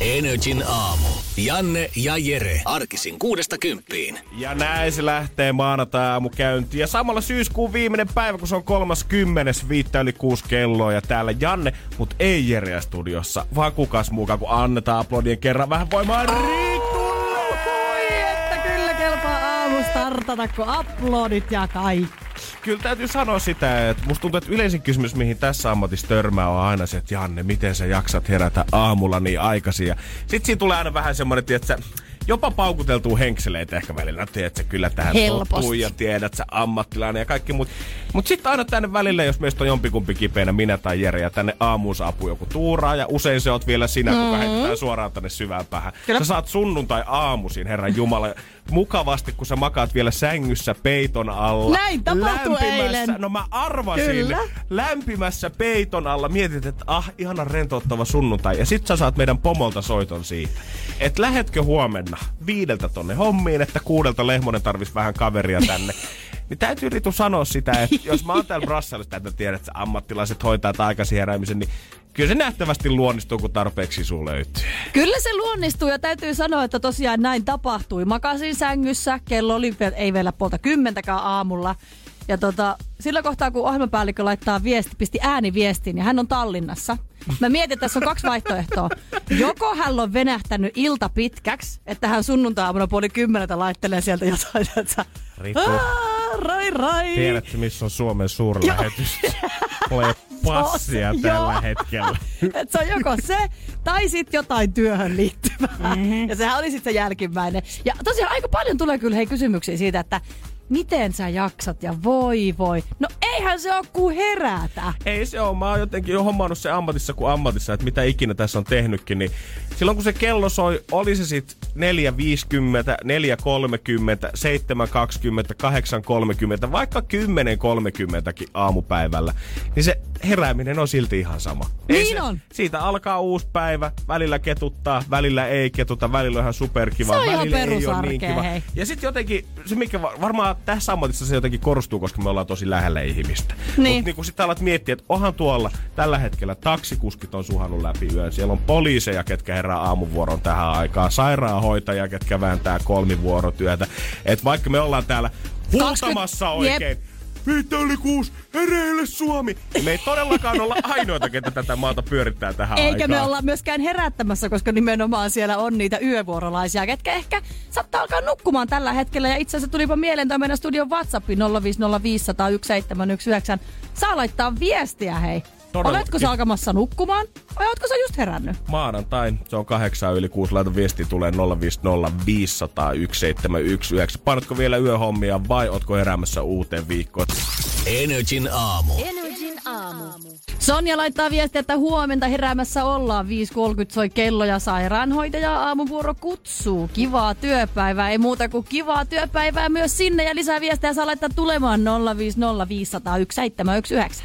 Energin aamu. Janne ja Jere. Arkisin kuudesta kymppiin. Ja näin se lähtee maanantai-aamu käyntiin. Ja samalla syyskuun viimeinen päivä, kun se on kolmas kymmenes, viittä yli kuusi kelloa. Ja täällä Janne, mut ei Jereä studiossa, vaan kukas muukaan, kun annetaan aplodien kerran vähän voimaa! Oi, että kyllä kelpaa aamu startata, kun uploadit ja kaikki. Kyllä täytyy sanoa sitä, että musta tuntuu, että yleisin kysymys, mihin tässä ammatissa törmää, on aina se, että Janne, miten sä jaksat herätä aamulla niin aikaisin. Ja sit siinä tulee aina vähän semmoinen, että jopa paukuteltuu henkseleitä ehkä välillä. Tiedät sä kyllä tähän tottuu ja tiedät sä ammattilainen ja kaikki muut. Mut sitten aina tänne välillä, jos meistä on jompikumpi kipeänä, minä tai Jere, ja tänne aamuun saapuu joku tuuraa, ja usein se oot vielä sinä, kun mm-hmm. heitetään suoraan tänne syvään päähän. Kyllä. Sä saat sunnuntai aamuisin, Herran Jumala, mukavasti, kun sä makaat vielä sängyssä peiton alla. Näin tapahtui lämpimässä, eilen. No mä arvasin. Kyllä. Lämpimässä peiton alla. Mietit, että ah, ihana rentouttava sunnuntai. Ja sit sä saat meidän pomolta soiton siitä. Et lähetkö huomenna viideltä tonne hommiin, että kuudelta Lehmonen tarvis vähän kaveria tänne. Niin täytyy Ritu sanoa sitä, että jos mä oon täällä Brasselissa, että tiedät, että ammattilaiset hoitaa aikaisin heräämisen, niin kyllä se nähtävästi luonnistuu, kun tarpeeksi sisu löytyy. Kyllä se luonnistuu ja täytyy sanoa, että tosiaan näin tapahtui. Makasin sängyssä, kello oli vielä- ei vielä puolta kymmentäkään aamulla. Ja tota, sillä kohtaa, kun ohjelmapäällikkö laittaa viesti, pisti ääniviestin ja hän on Tallinnassa. Mä mietin, että tässä on kaksi vaihtoehtoa. Joko hän on venähtänyt ilta pitkäksi, että hän sunnuntai-aamuna puoli kymmeneltä laittelee sieltä jotain, että Ritu. "Aa, rai rai. Tiedätkö, missä on Suomen suurlähetys? Ole passia Joo. tällä hetkellä. Et se on joko se, tai sitten jotain työhön liittyvää. Mm-hmm. Ja sehän oli sitten se jälkimmäinen. Ja tosiaan aika paljon tulee kyllä hei kysymyksiä siitä, että miten sä jaksat ja voi voi. No eihän se ole kuin herätä. Ei se ole. Mä oon jotenkin jo hommannut se ammatissa kuin ammatissa, että mitä ikinä tässä on tehnytkin, niin silloin kun se kello soi, oli se sitten 4.50, 4.30, 7.20, 8.30, vaikka 10.30kin aamupäivällä, niin se herääminen on silti ihan sama. Ei Niin se, on. Siitä alkaa uusi päivä, välillä ketuttaa, välillä ei ketuta, välillä on ihan superkiva, Se on ihan välillä ei ole niin kiva. hei. Ja sitten jotenkin, se mikä va- varmaan tässä ammatissa se jotenkin korostuu, koska me ollaan tosi lähellä ihmistä. Niin. Mut niin kun sitten alat miettiä, että onhan tuolla tällä hetkellä taksikuskit on suhannut läpi yön. Siellä on poliiseja, ketkä herää aamuvuoron tähän aikaan. Sairaanhoitajia, ketkä vääntää kolmivuorotyötä. Et vaikka me ollaan täällä huutamassa 20 oikein. Viittä oli kuusi, hereille Suomi! Me ei todellakaan olla ainoita, ketä tätä maata pyörittää tähän Eikä aikaan. me olla myöskään herättämässä, koska nimenomaan siellä on niitä yövuorolaisia, ketkä ehkä saattaa alkaa nukkumaan tällä hetkellä. Ja itse asiassa tulipa mieleen toi meidän studion WhatsApp 050501719. Saa laittaa viestiä, hei. Todella. Oletko sä alkamassa nukkumaan vai ootko sä just herännyt? Maanantai, se on kahdeksan yli kuusi, laita viesti tulee 050 500 1719. Painatko vielä yöhommia vai ootko heräämässä uuteen viikkoon? Energin aamu. Sonja laittaa viestiä, että huomenta heräämässä ollaan. 5.30 soi kello ja sairaanhoitaja aamuvuoro kutsuu. Kivaa työpäivää, ei muuta kuin kivaa työpäivää myös sinne. Ja lisää viestejä saa laittaa tulemaan 050501719.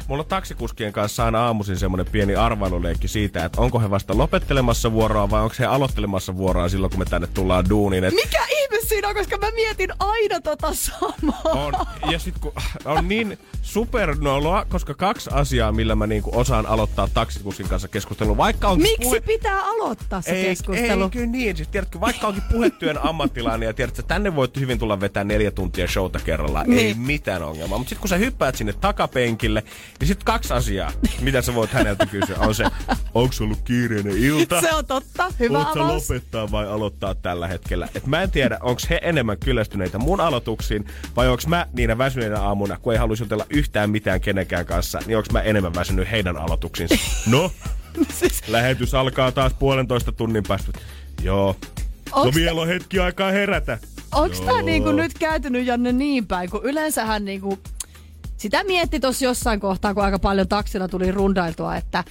Mulla on taksikuskien kanssa aina aamuisin semmonen pieni arvailuleikki siitä, että onko he vasta lopettelemassa vuoroa vai onko he aloittelemassa vuoroa silloin, kun me tänne tullaan duuniin. Et Mikä siinä on, koska mä mietin aina tota samaa. on, ja sit kun on niin supernoloa, koska kaksi asiaa, millä mä niinku osaan aloittaa taksikuskin kanssa keskustelun, vaikka on Miksi pitää aloittaa se ei, keskustelu? Ei, kyllä niin. Siis tiedätkö, vaikka onkin puhetyön ammattilainen ja tiedätkö, että tänne voit hyvin tulla vetää neljä tuntia showta kerrallaan. Ei Niin. mitään ongelmaa. Mutta sitten kun sä hyppäät sinne takapenkille, niin sitten kaksi asiaa, mitä sä voit häneltä kysyä, on se, onko ollut kiireinen ilta? Se on totta. Hyvä Voit avaus. lopettaa vai aloittaa tällä hetkellä? Et mä en tiedä, onko he enemmän kyllästyneitä mun aloituksiin vai onko mä niinä väsyneinä aamuna, kun ei haluaisi jutella yhtään mitään kenenkään kanssa, niin onko mä enemmän väsynyt heidän aloituksiinsa? No, Siis, lähetys alkaa taas puolentoista tunnin päästä. Joo. Onks no vielä on hetki aikaa herätä. Onks tää niinku nyt käytynyt Janne niin päin, kun yleensähän niinku, sitä mietti tuossa jossain kohtaa, kun aika paljon taksilla tuli rundailtua, että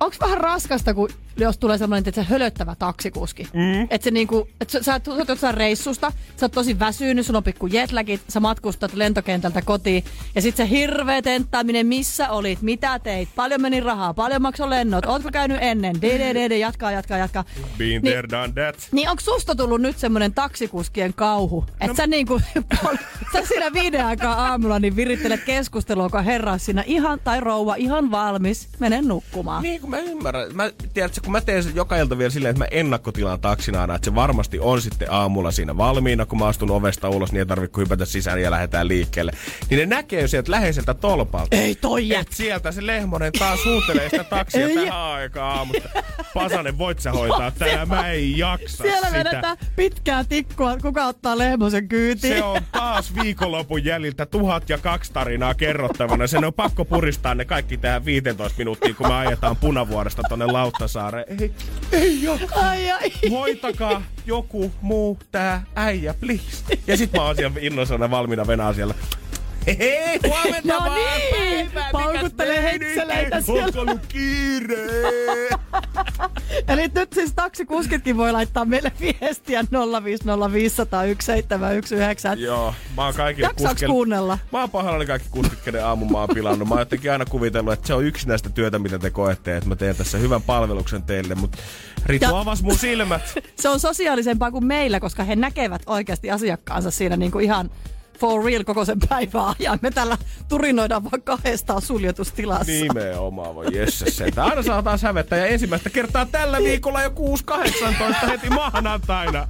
onko vähän raskasta, kun jos tulee sellainen, että se hölöttävä taksikuski. Mm. Että se niinku, että sä, sä, sä oot jossain reissusta, sä oot tosi väsynyt, sulla on pikku jetlagit, sä matkustat lentokentältä kotiin ja sit se hirveä tenttaaminen, missä olit, mitä teit, paljon meni rahaa, paljon maksoi lennot, ootko käynyt ennen, DDD, jatkaa, jatkaa, jatkaa. Been there, done that. Niin onko susta tullut nyt semmonen taksikuskien kauhu? Että no. sä niinku, sä siinä viiden aikaa aamulla niin virittelet keskustelua, kun herra siinä ihan, tai rouva ihan valmis, menen nukkumaan. Niin, kun mä ymmärrän. Mä, tiedätkö, kun mä teen sen joka ilta vielä silleen, että mä ennakkotilaan taksina aina, että se varmasti on sitten aamulla siinä valmiina, kun mä astun ovesta ulos, niin ei tarvitse hypätä sisään ja lähdetään liikkeelle. Niin ne näkee sieltä läheiseltä tolpalta. Ei toi Et sieltä se Lehmonen taas suutelee sitä taksia tähän aikaan aamusta. Pasanen, voit sä hoitaa tää? Mä en jaksa Siellä sitä. vedetään pitkää tikkua, kuka ottaa Lehmosen kyytiin. Se on taas viikonlopun jäljiltä tuhat ja kaksi tarinaa kerrottavana. Sen on pakko puristaa ne kaikki tähän 15 minuuttia, kun me ajetaan punavuoresta tonne Lauttasaareen. Ei, ei jaksa. Ai ai. Hoitakaa joku muu tää äijä, please. Ja sit mä oon siellä innoissana valmiina venaa siellä. Hei, huomenta No vaan niin, päivää, paukuttelee henkseleitä siellä. Onko ollut kiire? Eli nyt siis taksikuskitkin voi laittaa meille viestiä 050501719. Joo, mä oon Jaksaaks kuskelle- kuunnella? Mä oon pahoillani kaikki kuskit, kenen aamun mä oon pilannut. Mä oon jotenkin aina kuvitellut, että se on yksi näistä työtä, mitä te koette, että mä teen tässä hyvän palveluksen teille, mutta Ritu Ja- avasi mun silmät. Se on sosiaalisempaa kuin meillä, koska he näkevät oikeasti asiakkaansa siinä niin kuin ihan for real koko sen päivän ajan. Me täällä turinoidaan vaan kahdestaan suljetustilassa. Nimenomaan, voi jesse se. Aina saadaan sävettä ja ensimmäistä kertaa tällä viikolla jo 6.18 heti maanantaina.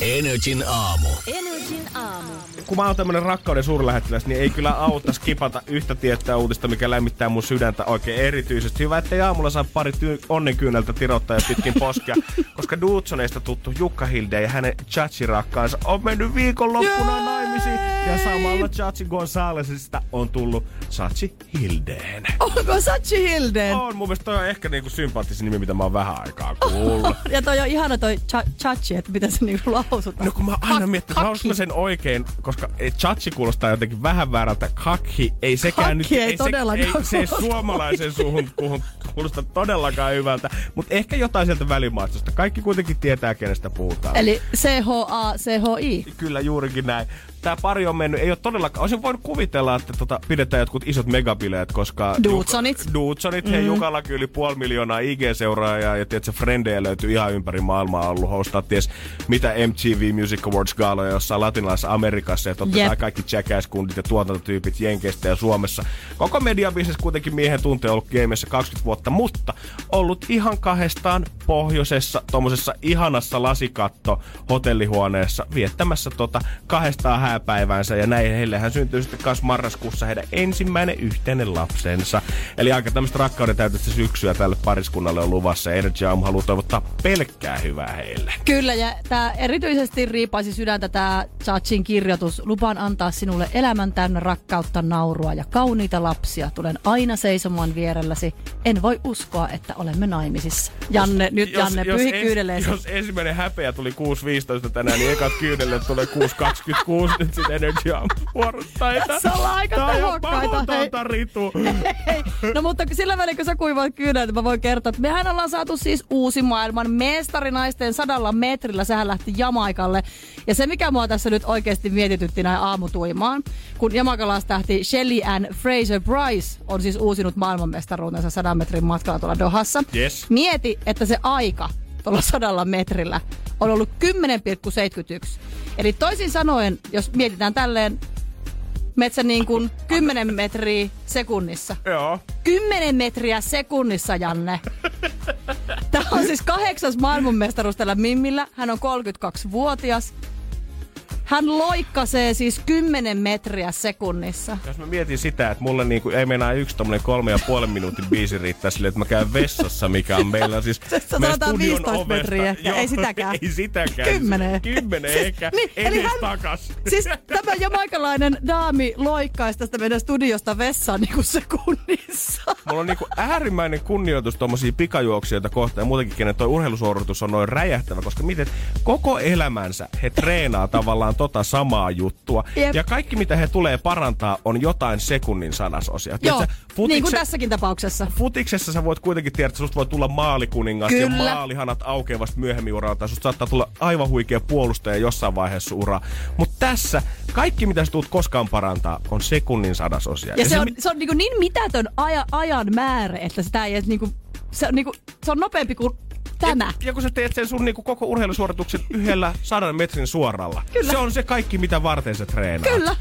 Energin aamu. Energin aamu. Kun mä oon tämmönen rakkauden suurlähettiläs, niin ei kyllä auta skipata yhtä tiettyä uutista, mikä lämmittää mun sydäntä oikein erityisesti. Hyvä, ettei aamulla saa pari ty- onnenkyyneltä tirottaa ja pitkin poskia, koska Duutsoneista tuttu Jukka Hilde ja hänen chachi-rakkaansa on mennyt viikonloppuna Jee! naimisiin. Ja samalla Chachi Gonzalesista on tullut Chachi Hildeen. Onko Sachi Hilden? On, mun mielestä toi on ehkä niinku sympaattisin nimi, mitä mä oon vähän aikaa kuullut. Ja toi on ihana toi cha- chachi, että miten se niinku lausutaan. No kun mä aina mietin, mä sen oikein, koska chachi kuulostaa jotenkin vähän väärältä. Kakhi ei sekään Kakhi nyt... ei todellakaan se, ei, se ei suomalaisen suuhun kuulosta todellakaan hyvältä. Mutta ehkä jotain sieltä välimaastosta. Kaikki kuitenkin tietää, kenestä puhutaan. Eli C-H-A-C-H-I. Kyllä juurikin näin. Tämä pari on mennyt, ei ole todellakaan, olisin voinut kuvitella, että tota, pidetään jotkut isot megabileet, koska... Duutsonit. Juka- Duutsonit, mm. hei Jukallakin yli puoli miljoonaa IG-seuraajaa ja tiedätkö, frendejä löytyy ihan ympäri maailmaa ollut hostaa ties mitä MTV Music Awards gaaloja jossain latinalaisessa Amerikassa ja totta Jep. kai kaikki jackass-kundit ja tuotantotyypit Jenkeistä ja Suomessa. Koko mediabisnes kuitenkin miehen tunte on ollut gameissa 20 vuotta, mutta ollut ihan kahdestaan pohjoisessa, tuommoisessa ihanassa lasikatto hotellihuoneessa viettämässä tota kahdestaan hääpäiväänsä ja näin heillehän syntyy sitten kanssa marraskuussa heidän ensimmäinen yhteinen lapsensa. Eli aika tämmöistä rakkauden täyteistä syksyä tälle pariskunnalle on luvassa ja Energy Aamu haluaa toivottaa pelkkää hyvää heille. Kyllä, ja tämä erityisesti riipaisi sydäntä tämä Chachin kirjoitus. Lupaan antaa sinulle elämän täynnä rakkautta, naurua ja kauniita lapsia. Tulen aina seisomaan vierelläsi. En voi uskoa, että olemme naimisissa. Janne, nyt Janne, pyhi ens- kyydeleesi. jos ensimmäinen häpeä tuli 6.15 tänään, niin ekat kyydelle tulee 6.26 nyt sitten Energy Aamu vuorostaita. Tässä ollaan aika Tää on tehokkaita, mahdotonta, Ritu. Hei, no mutta sillä välin, kun sä kuivat kyynät, mä voin kertoa, että mehän ollaan saatu siis uusi maailman mestari naisten sadalla metrillä. Sehän lähti Jamaikalle. Ja se, mikä mua tässä nyt oikeasti mietitytti näin aamutuimaan, kun jamaikalastähti Shelly Ann Fraser Price on siis uusinut maailmanmestaruutensa sadan metrin matkalla tuolla Dohassa. Yes. Mieti, että se aika tuolla sadalla metrillä on ollut 10,71. Eli toisin sanoen, jos mietitään tälleen metsä niin kuin 10 metriä sekunnissa. Joo. 10 metriä sekunnissa, Janne. Tämä on siis kahdeksas maailmanmestaruus tällä Mimmillä. Hän on 32-vuotias. Hän loikkasee siis 10 metriä sekunnissa. Jos mä mietin sitä, että mulle niinku ei meinaa yksi tommonen kolme ja puolen minuutin biisi riittää sille, että mä käyn vessassa, mikä on meillä siis Se meidän sanotaan studion 15 ovesta. metriä, ja ei sitäkään. ei sitäkään. Kymmenen. Kymmenen Siis- ehkä. niin, eli hän- takas. Siis tämä jamaikalainen daami loikkaisi tästä meidän studiosta vessaan niin kuin sekunnissa. Mulla on niinku äärimmäinen kunnioitus tommosia pikajuoksijoita kohtaan ja muutenkin, kenen toi urheilusuoritus on noin räjähtävä, koska miten koko elämänsä he treenaa tavallaan tota samaa juttua. Jep. Ja kaikki mitä he tulee parantaa on jotain sekunnin sadasosia. Joo, Tiedätkö, niin kuin futikse- tässäkin tapauksessa. Futiksessa sä voit kuitenkin tiedä, että susta voi tulla maalikuningas Kyllä. ja maalihanat aukeaa vasta myöhemmin uralta. Susta saattaa tulla aivan huikea puolustaja jossain vaiheessa uraa. Mutta tässä kaikki mitä sä tulet koskaan parantaa on sekunnin sadasosia. Ja se on, mi- se on niin, niin mitätön aja, ajan määrä, että sitä ei edes niin kuin, se, on niin kuin, se on nopeampi kuin tämä. Ja, ja kun sä teet sen sun niinku koko urheilusuorituksen yhdellä sadan metrin suoralla. Kyllä. Se on se kaikki, mitä varten sä treenaat. Kyllä.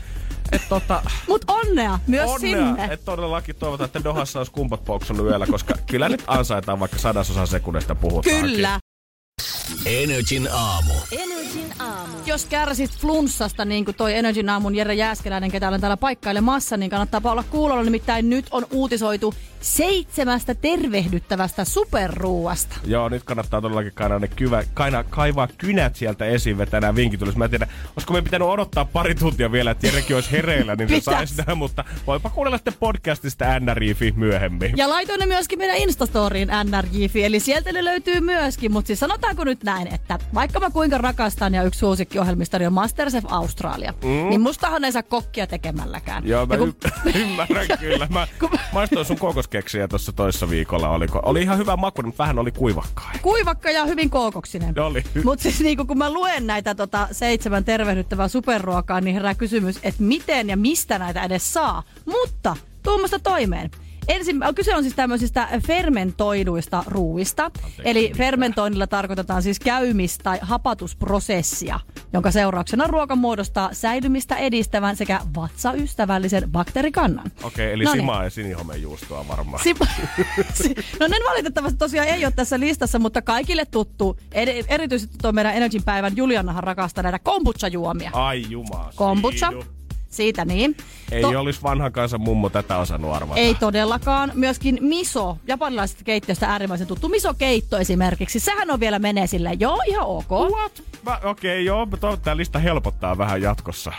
Et tota, Mut onnea myös onnea, sinne. että todellakin toivotaan, että Dohassa olisi kumpat pouksunut yöllä, koska kyllä nyt ansaitaan vaikka sadasosa sekunnista puhutaan. Kyllä. Energin aamu. Jos kärsit flunssasta, niin kuin toi Energy aamun Jere Jääskeläinen, ketä olen täällä paikkailemassa, niin kannattaa olla kuulolla. Nimittäin nyt on uutisoitu seitsemästä tervehdyttävästä superruuasta. Joo, nyt kannattaa todellakin kaivaa, ne kyvä, kaina, kaivaa kynät sieltä esiin, vetää nämä vinkit ylös. Mä en tiedä, olisiko me pitänyt odottaa pari tuntia vielä, että Jerekin olisi hereillä, niin se saisi nämä, mutta voipa kuunnella sitten podcastista NRIFI myöhemmin. Ja laitoin ne myöskin meidän Instastoriin NRJfi, eli sieltä ne löytyy myöskin. Mutta siis sanotaanko nyt näin, että vaikka mä kuinka rakastan ja yksi suosikkiohjelmistani on Masterchef Australia, mm. niin mustahan ei saa kokkia tekemälläkään. Joo, mä Ja kun- y- ymmärrän kyllä. Mä Kun- maistoin sun kokoskeksiä tuossa toissa viikolla. Oliko? Oli ihan hyvä maku, mutta vähän oli kuivakkaa. Kuivakka ja hyvin kookoksinen. Oli. Mutta siis niinku, kun mä luen näitä tota, seitsemän tervehdyttävää superruokaa, niin herää kysymys, että miten ja mistä näitä edes saa. Mutta tuommoista toimeen. Ensin, kyse on siis tämmöisistä fermentoiduista ruuista. Eli fermentoinnilla tarkoitetaan siis käymis- tai hapatusprosessia, jonka seurauksena ruoka muodostaa säilymistä edistävän sekä vatsaystävällisen bakteerikannan. Okei, okay, eli Noniin. simaa ja sinihomejuustoa varmaan. Si- si- no ne valitettavasti tosiaan ei ole tässä listassa, mutta kaikille tuttu, ed- erityisesti tuo meidän Energyn päivän Julianahan rakastaa näitä kombucha-juomia. Ai juma. Kombucha. Siitä niin. Ei To- olisi vanhan kansan mummo tätä osannut arvata. ei todellakaan. Myöskin miso, japanilaisesta keittiöstä äärimmäisen tuttu miso-keitto esimerkiksi. Sehän on vielä menee silleen, joo, ihan ok. What? Okei, okay, joo, että tämä lista helpottaa vähän jatkossa.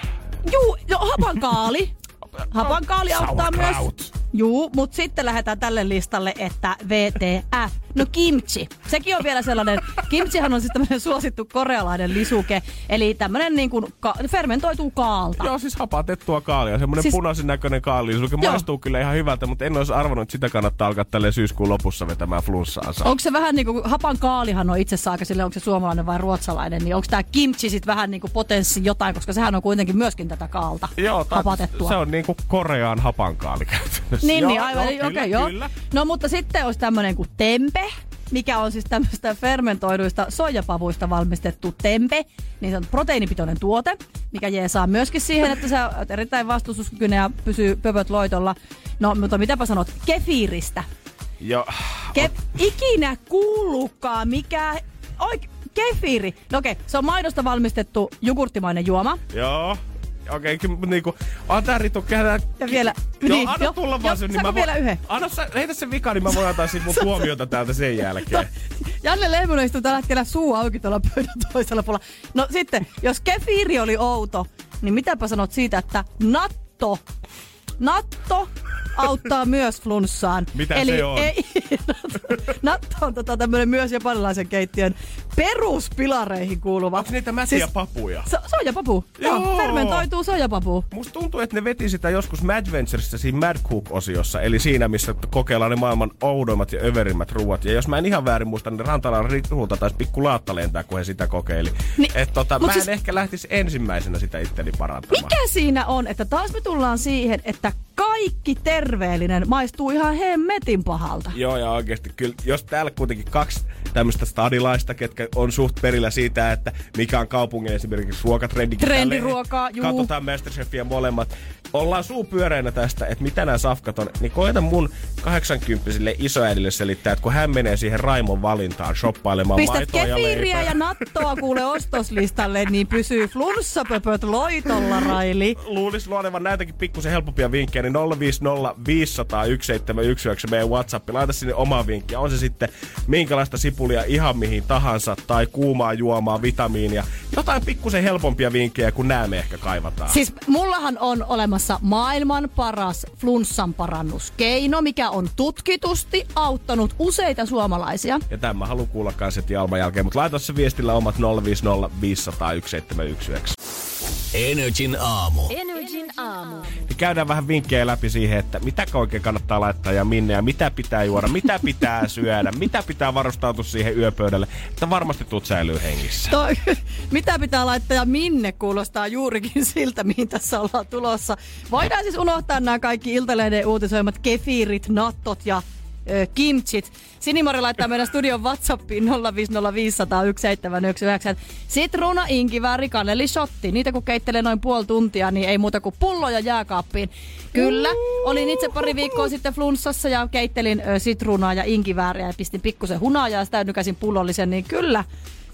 Juu, no hapankaali. Hapankaali auttaa myös. Juu, mutta sitten lähdetään tälle listalle, että VTF. No kimchi. Sekin on vielä sellainen, kimchihan on siis tämmöinen suosittu korealainen lisuke. Eli tämmöinen niin kuin ka- fermentoituu kaalta. Joo, siis hapatettua kaalia. Semmoinen Siis- punaisen näköinen kaali. Se Joo. maistuu kyllä ihan hyvältä, mutta en olisi arvannut, että sitä kannattaa alkaa tälle syyskuun lopussa vetämään flunssaansa. Onko se vähän niin kuin, hapan kaalihan on itsessään aika sille, onko se suomalainen vai ruotsalainen, niin onko tämä kimchi sitten vähän niin kuin potenssi jotain, koska sehän on kuitenkin myöskin tätä kaalta Joo, ta- hapatettua. se on niinku Korean hapankaali käytännössä. Niin, joo, niin aivan, okei, kyllä, joo. Kyllä. No mutta sitten olisi tämmöinen kuin tempe, mikä on siis tämmöistä fermentoiduista soijapavuista valmistettu tempe, niin se on proteiinipitoinen tuote, mikä jeesaa myöskin siihen, että sä oot erittäin vastustuskykyinen ja pysyy pöpöt loitolla. No, mutta mitäpä sanot, kefiiristä. Joo. Ke- ikinä kuullutkaan mikä... Oik- kefiiri. No okei, se on maidosta valmistettu jogurttimainen juoma. Joo. Okei, okay, niinku, on tää Ritu, käydään... Ja vielä- Joo, niin, anna joo, tulla vaan sen, niin mä vielä yhden? Anna sä, heitä sen vika, niin mä voin antaa sit mun tuomiota täältä sen jälkeen. Janne Lehmonen istuu tällä hetkellä suu auki tuolla pöydän toisella puolella. No sitten, jos kefiiri oli outo, niin mitäpä sanot siitä, että natto, natto auttaa myös flunssaan. Mitä Eli se on? Ei, natto on tota tämmönen myös japanilaisen keittiön peruspilareihin kuuluva. Onks niitä mätiä Siis- papuja? So, soijapapu. Joo. Joo. fermentoituu soijapapu. Musta tuntuu, että ne veti sitä joskus Madventuresissa siinä Mad Cook-osiossa, eli siinä, missä kokeillaan ne maailman oudoimmat ja överimmät ruuat. Ja jos mä en ihan väärin muista, niin Rantalan Ritulta taisi pikku laatta lentää, kun he sitä kokeili. Niin, Niin, Et tota, mä en siis- ehkä lähtisi ensimmäisenä sitä itteni parantamaan. Mikä siinä on, että taas me tullaan siihen, että kaikki terveellinen maistuu ihan hemmetin pahalta. Joo, ja oikeasti kyllä, jos täällä kuitenkin kaksi tämmöistä stadilaista, ketkä on suht perillä siitä, että mikä on kaupungin esimerkiksi ruokatrendi. Trendiruokaa, juu. Katsotaan Masterchefia molemmat. Ollaan suu pyöreänä tästä, että mitä nämä safkat on. Niin koeta mun 80 isoäidille selittää, että kun hän menee siihen Raimon valintaan shoppailemaan Pistät maitoa ja leipää. ja nattoa kuule ostoslistalle, niin pysyy flunssapöpöt loitolla, Raili. luulisi luonevan näitäkin pikkusen helpompia vinkkejä, niin 050 500 1719 meidän WhatsApp. Laita sinne oma vinkki. On se sitten minkälaista sipulia ihan mihin tahansa, tai kuumaa juomaa, vitamiinia. Jotain pikkusen helpompia vinkkejä, kun nämä me ehkä kaivataan. Siis mullahan on olemassa maailman paras flunssan parannuskeino, mikä on tutkitusti auttanut useita suomalaisia. ja tämän mä haluan kuulla kanssa heti Alman jälkeen, mutta laita se viestillä omat 050 500 1719. Energin aamu. Energin aamu. Niin käydään vähän vinkkejä läpi siihen, että mitä oikein kannattaa laittaa ja minne ja mitä pitää juoda, mitä pitää syödä, mitä pitää varustautua siihen yöpöydälle, että varmasti tuut säilyy hengissä. Toi, mitä pitää laittaa ja minne kuulostaa juurikin siltä, mihin tässä ollaan tulossa. Voidaan siis unohtaa nämä kaikki Iltalehden uutisoimat kefiirit, nattot ja kimchit. Sinimori laittaa meidän studion Whatsappiin 050501719. Sitruuna, inkivääri, kaneli, shotti. Niitä kun keittelee noin puoli tuntia, niin ei muuta kuin pulloja jääkaappiin. Kyllä, olin itse pari viikkoa sitten flunssassa ja keittelin sitruunaa ja inkivääriä ja pistin pikkusen hunajaa ja sitä nykäsin pullollisen, niin kyllä,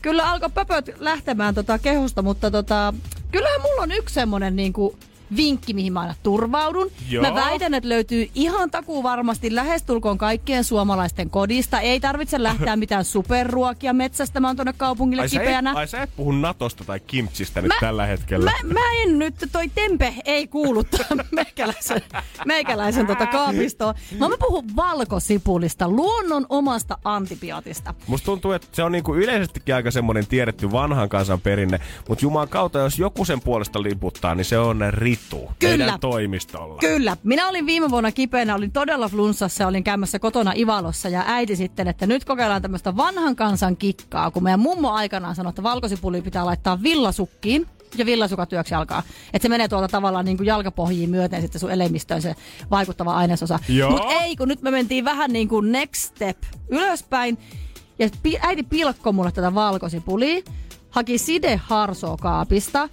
kyllä alkoi pöpöt lähtemään tota kehosta, mutta tota, kyllähän mulla on yksi semmonen niinku vinkki, mihin mä aina turvaudun. Joo. Mä väitän, että löytyy ihan takuu varmasti lähestulkoon kaikkien suomalaisten kodista. Ei tarvitse lähteä mitään superruokia metsästämään tuonne kaupungille Ai sä, et, kipeänä. ai sä et puhu Natosta tai kimchistä nyt tällä hetkellä. Mä, mä en nyt, toi tempe ei kuulu meikäläisen, meikäläisen tota kaapistoon. Mä, mä puhun valkosipulista, luonnon omasta antibiootista. Musta tuntuu, että se on niinku yleisestikin aika semmoinen tiedetty vanhan kansan perinne, mutta Jumalan kautta, jos joku sen puolesta liputtaa, niin se on ritu Kyllä. meidän toimistolla. Kyllä. Minä olin viime vuonna kipeänä, olin todella flunssassa, olin käymässä kotona Ivalossa ja äiti sitten, että nyt kokeillaan tämmöistä vanhan kansan kikkaa, kun meidän mummo aikanaan sanoi, että valkosipuli pitää laittaa villasukkiin ja villasukatyöksi alkaa. Että se menee tuolta tavallaan niin kuin jalkapohjiin myöten sitten sun elemistöön se vaikuttava ainesosa. Mutta ei, kun nyt me mentiin vähän niin kuin next step ylöspäin. Ja äiti pilkko mulle tätä valkosipulia, haki side harsoa kaapista,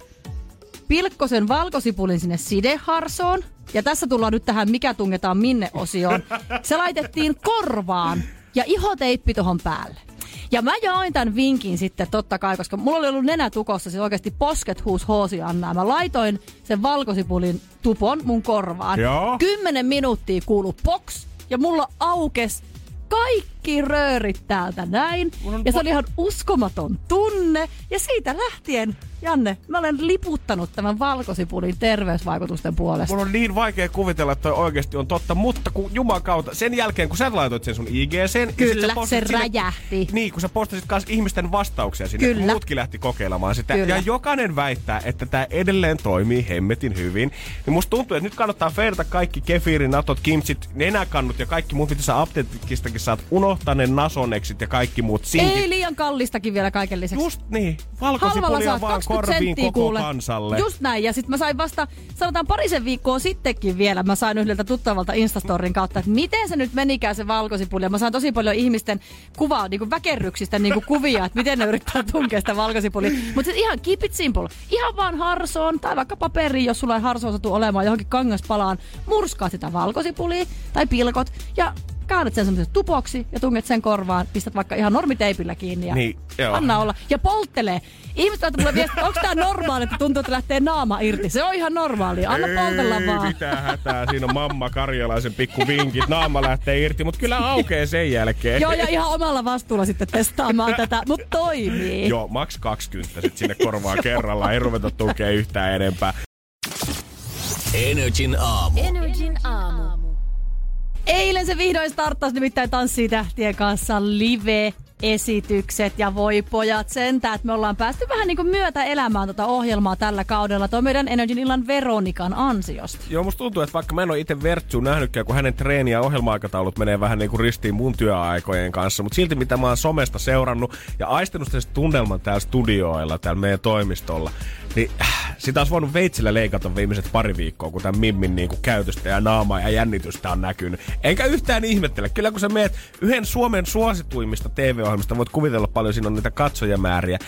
pilkko sen valkosipulin sinne sideharsoon. Ja tässä tullaan nyt tähän mikä tungetaan minne osioon. Se laitettiin korvaan ja ihoteippi tohon päälle. Ja mä jaoin tämän vinkin sitten totta kai, koska mulla oli ollut nenä tukossa, siis oikeasti posket huus hoosi Anna. Mä laitoin sen valkosipulin tupon mun korvaan. Joo. Kymmenen minuuttia kuulu box ja mulla aukes kaikki röörit täältä näin. Ja se oli ihan uskomaton tunne. Ja siitä lähtien, Janne, mä olen liputtanut tämän valkosipulin terveysvaikutusten puolesta. Mun on niin vaikea kuvitella, että toi oikeasti on totta, mutta kun Jumalan kautta, sen jälkeen kun sä laitoit sen sun IGCen... Kyllä, ja sit sä se sinne- räjähti. Niin, kun sä postasit kans ihmisten vastauksia sinne, Kyllä. muutkin lähti kokeilemaan sitä. Kyllä. Ja jokainen väittää, että tämä edelleen toimii hemmetin hyvin. Niin musta tuntuu, että nyt kannattaa feirata kaikki kefiirin, natot, kimchit, nenäkannut ja kaikki muut, mitä sä apteekistakin saat. Unohtaa ne nasoneksit ja kaikki muut sinkit. Ei liian kallistakin vielä kaiken lisäksi. Just niin. Valkosipulia saat vaan 20 korviin koko kuule. kansalle. Just näin. Ja sitten mä sain vasta, sanotaan parisen viikkoa sittenkin vielä, mä sain yhdeltä tuttavalta Instastorin kautta, että miten se nyt menikään se valkosipuli. Ja mä saan tosi paljon ihmisten kuvaa, niin kuin väkerryksistä niin kuin kuvia, että miten ne yrittää tunkea sitä valkosipulia. Mutta ihan keep it simple. Ihan vaan harsoon tai vaikka paperiin, jos sulla ei harsoon satu olemaan johonkin kangaspalaan. Murskaa sitä valkosipulia tai pilkot ja käännät sen semmoisen tupoksi ja tunget sen korvaan, pistät vaikka ihan normiteipillä kiinni ja Niin, joo. anna olla. Ja polttelee. Ihmiset laittaa mulle viestiä, onko tää normaali, että tuntuu, että lähtee naama irti. Se on ihan normaali. Anna poltella Ei vaan. mitään hätää. Siinä on mamma karjalaisen pikku vinkit. Naama lähtee irti, mutta kyllä aukeaa sen jälkeen. Joo, ja ihan omalla vastuulla sitten testaamaan tätä, mutta toimii. Joo, maks 20 sit sinne korvaan kerrallaan. Ei ruveta tukea yhtään enempää. Energin aamu. Energin aamu. Eilen se vihdoin starttasi nimittäin Tanssii tähtien kanssa live esitykset ja voi pojat sentään, että me ollaan päästy vähän niin kuin myötä elämään tota ohjelmaa tällä kaudella. Tuo meidän Energin illan Veronikan ansiosta. Joo, musta tuntuu, että vaikka mä en ole itse Vertsuun nähnytkään, kun hänen treeni- ja ohjelma-aikataulut menee vähän niin kuin ristiin mun työaikojen kanssa, mutta silti mitä mä oon somesta seurannut ja aistanut sen tunnelman täällä studioilla, täällä meidän toimistolla, niin äh, sitä olisi voinut veitsellä leikata viimeiset pari viikkoa, kun tämän Mimmin niin kuin käytöstä ja naamaa ja jännitystä on näkynyt. Enkä yhtään ihmettele. Kyllä kun sä meet yhden Suomen suosituimmista TV-ohjelmista, voit kuvitella paljon, siinä on niitä katsojamääriä,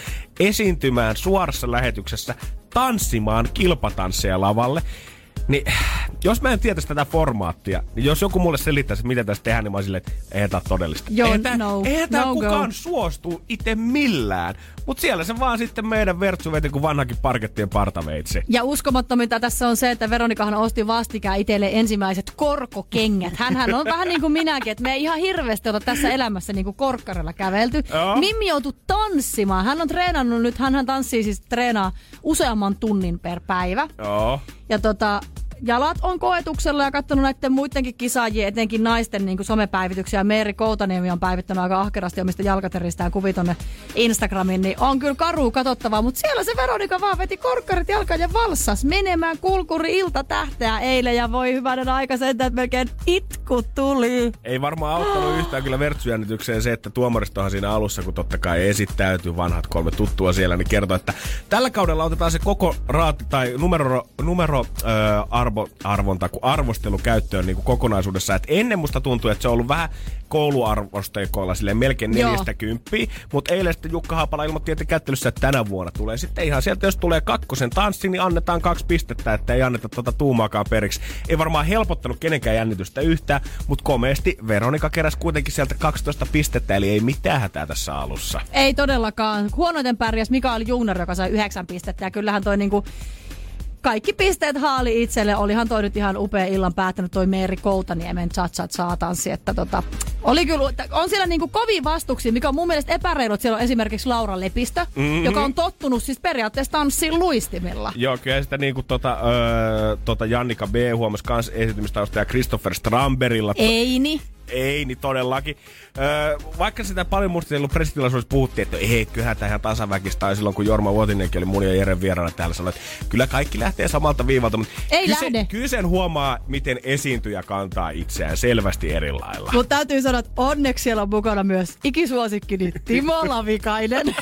esiintymään suorassa lähetyksessä, tanssimaan kilpatansseja lavalle. Niin, jos mä en tietäisi tätä formaattia, niin jos joku mulle selittäisi, mitä tässä tehdään, niin mä olisin silleen, että eihän tää ole todellista. Joo, eihän tää, no, eihän tää no go. kukaan suostu itse millään. Mut siellä se vaan sitten meidän vertsu veti kuin vanhakin parkettien partaveitsi. Ja uskomattominta tässä on se, että Veronikahan osti vastikään itselle ensimmäiset korkokengät. Hänhän on vähän niin kuin minäkin, että me ei ihan hirveästi olla tässä elämässä niin kuin korkkarilla kävelty. Joo. Mimmi joutui tanssimaan. Hän on treenannut nyt, hän tanssii siis treenaa useamman tunnin per päivä. Joo. Ja tota, jalat on koetuksella ja katsonut näiden muidenkin kisaajien, etenkin naisten niin somepäivityksiä. Meeri Koutaniemi on päivittänyt aika ahkerasti omista jalkateristään kuvi tonne Instagramiin, niin on kyllä karu katsottavaa. Mutta siellä se Veronika vaan veti korkkarit jalkaan ja valssas menemään kulkuri ilta tähteä eilen ja voi hyvänen aika sen, että melkein itku tuli. Ei varmaan auttanut yhtään kyllä vertsujännitykseen se, että tuomaristohan siinä alussa, kun totta kai esittäytyy vanhat kolme tuttua siellä, niin kertoo, että tällä kaudella otetaan se koko raati tai numero, numero ö, arvo, arvonta, kun arvostelu käyttöön niin kuin kokonaisuudessa. Et ennen musta tuntuu, että se on ollut vähän kouluarvosteikoilla silleen melkein Joo. neljästä kymppiä, mutta eilen sitten Jukka Haapala ilmoitti, että kättelyssä, että tänä vuonna tulee sitten ihan sieltä, jos tulee kakkosen tanssi, niin annetaan kaksi pistettä, että ei anneta tuota tuumaakaan periksi. Ei varmaan helpottanut kenenkään jännitystä yhtään, mutta komeasti Veronika keräsi kuitenkin sieltä 12 pistettä, eli ei mitään hätää tässä alussa. Ei todellakaan. Huonoiten pärjäs Mikael Jungner, joka sai yhdeksän pistettä. Ja kyllähän toi niinku kaikki pisteet haali itselle. Olihan toi nyt ihan upea illan päättänyt toi Meeri Koutaniemen chat chat saatanssi. Että tota, oli kyllä, että on siellä niinku kovin vastuksia, mikä on mun mielestä epäreilu, siellä on esimerkiksi Laura Lepistö, mm-hmm. joka on tottunut siis periaatteessa tanssiin luistimilla. Joo, kyllä sitä niinku tota, öö, tota Jannika B. huomasi kans esitymistausta ja Christopher Stramberilla. Ei niin. Ei, niin todellakin. Öö, vaikka sitä paljon musta ollut pressitilaisuudessa puhuttiin, että ei, kyllähän tämä ihan tasaväkistä. Tai silloin, kun Jorma Vuotinenkin oli mun ja Jeren vieraana täällä, sanoi, että kyllä kaikki lähtee samalta viivalta. Mutta Ei kyllä lähde. Kyllä sen huomaa, miten esiintyjä kantaa itseään selvästi eri lailla. Mutta täytyy sanoa, että onneksi siellä on mukana myös ikisuosikkini Timo Lavikainen.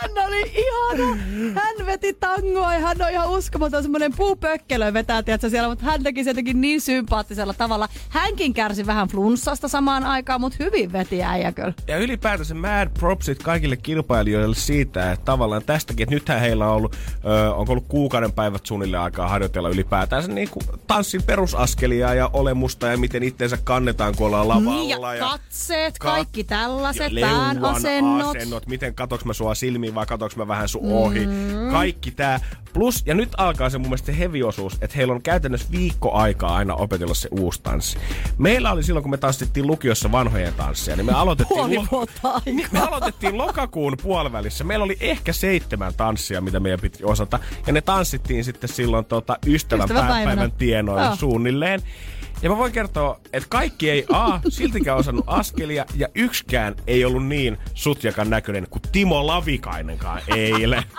Hän oli ihana. Hän veti tangoa ja hän on ihan uskomaton. Semmoinen puupökkelö vetää, tiedätkö, siellä, mutta hän teki se jotenkin niin sympaattisella tavalla. Hänkin kärsi vähän flunssasta samaan aikaan, mutta hyvin veti äijä kyllä. Ja ylipäätänsä mad propsit kaikille kilpailijoille siitä, että tavallaan tästäkin, että nythän heillä on ollut, ö, onko ollut kuukauden päivät suunnilleen aikaa harjoitella ylipäätänsä niin kuin tanssin perusaskelia ja olemusta ja miten itteensä kannetaan, kun ollaan lavalla. Niin, ja katseet, Kat- kaikki tällaiset, ja leuan pään asennot. asennot. Miten katoks mä sua silmiin vai katoks mä vähän sun ohi. Mm. Kaikki tää. Plus, ja nyt alkaa se mun mielestä se heavy-osuus, että heillä on käytännössä viikko aikaa aina opetella se uusi tanssi. Meillä oli silloin, kun me tanssittiin lukiossa vanhojen tanssia, niin me aloitettiin, Puoli lo-. Niin, me aloitettiin lokakuun puolivälissä. Meillä oli ehkä seitsemän tanssia, mitä meidän piti osata. Ja ne tanssittiin sitten silloin tota, ystävän Ystävänpäivänä. päivän tienoilla Joo. suunnilleen. Ja mä voin kertoa, että kaikki ei A, siltikään osannut askelia, ja yksikään ei ollut niin sutjakan näköinen kuin Timo Lavikainenkaan eilen.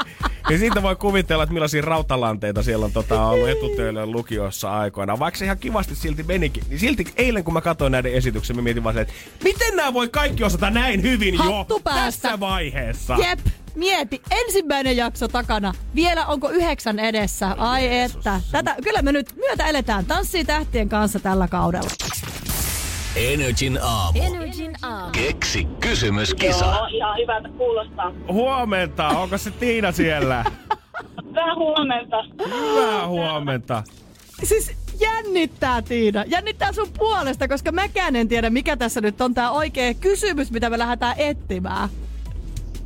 Ja siitä voi kuvitella, että millaisia rautalanteita siellä on tota, ollut etutöillä lukiossa aikoina. Vaikka se ihan kivasti silti menikin, niin silti eilen kun mä katsoin näiden esityksen, mä mietin vaan että miten nämä voi kaikki osata näin hyvin Hattu jo päästä. tässä vaiheessa? Jep, mieti. Ensimmäinen jakso takana. Vielä onko yhdeksän edessä? Ai että. Tätä, kyllä me nyt myötä eletään tanssii tähtien kanssa tällä kaudella. Energin aamu. Energin aamu. Keksi kysymyskisa. Joo, ihan hyvältä kuulostaa. Huomenta, onko se Tiina siellä? Vähän huomenta. Hyvää huomenta. Siis jännittää Tiina. Jännittää sun puolesta, koska mäkään en tiedä mikä tässä nyt on tää oikea kysymys, mitä me lähdetään etsimään.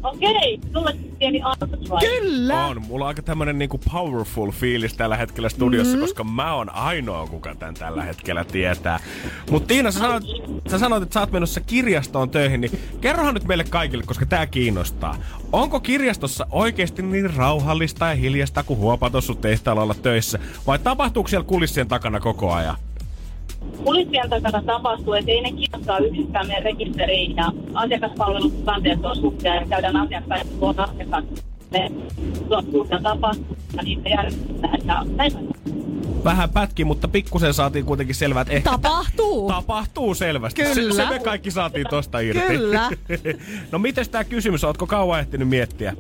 Okei, sulle pieni aloitus vai? Kyllä. On. Mulla on aika tämmönen niinku powerful fiilis tällä hetkellä studiossa, mm-hmm. koska mä oon ainoa, kuka tän tällä hetkellä tietää. Mut Tiina, sä sanoit, sä sanoit, että sä oot menossa kirjastoon töihin, niin kerrohan nyt meille kaikille, koska tää kiinnostaa. Onko kirjastossa oikeasti niin rauhallista ja hiljasta kuin huopatossu tehtaalla olla töissä? Vai tapahtuuko siellä kulissien takana koko ajan? Kulissien takana tapahtuu, että ei ne kiinnostaa yksistään meidän rekisteriin ja asiakaspalvelun tilanteet on suhteen ja käydään asiakkaiden tuon asiakkaan. Ne tuottuutta tapahtuu ja niitä järjestetään ja näin. Vähän pätki, mutta pikkusen saatiin kuitenkin selvää, että ehkä Tapahtuu. Tapahtuu selvästi. Kyllä. Se, se me kaikki saatiin tosta irti. Kyllä. no mites tää kysymys, ootko kauan ehtinyt miettiä?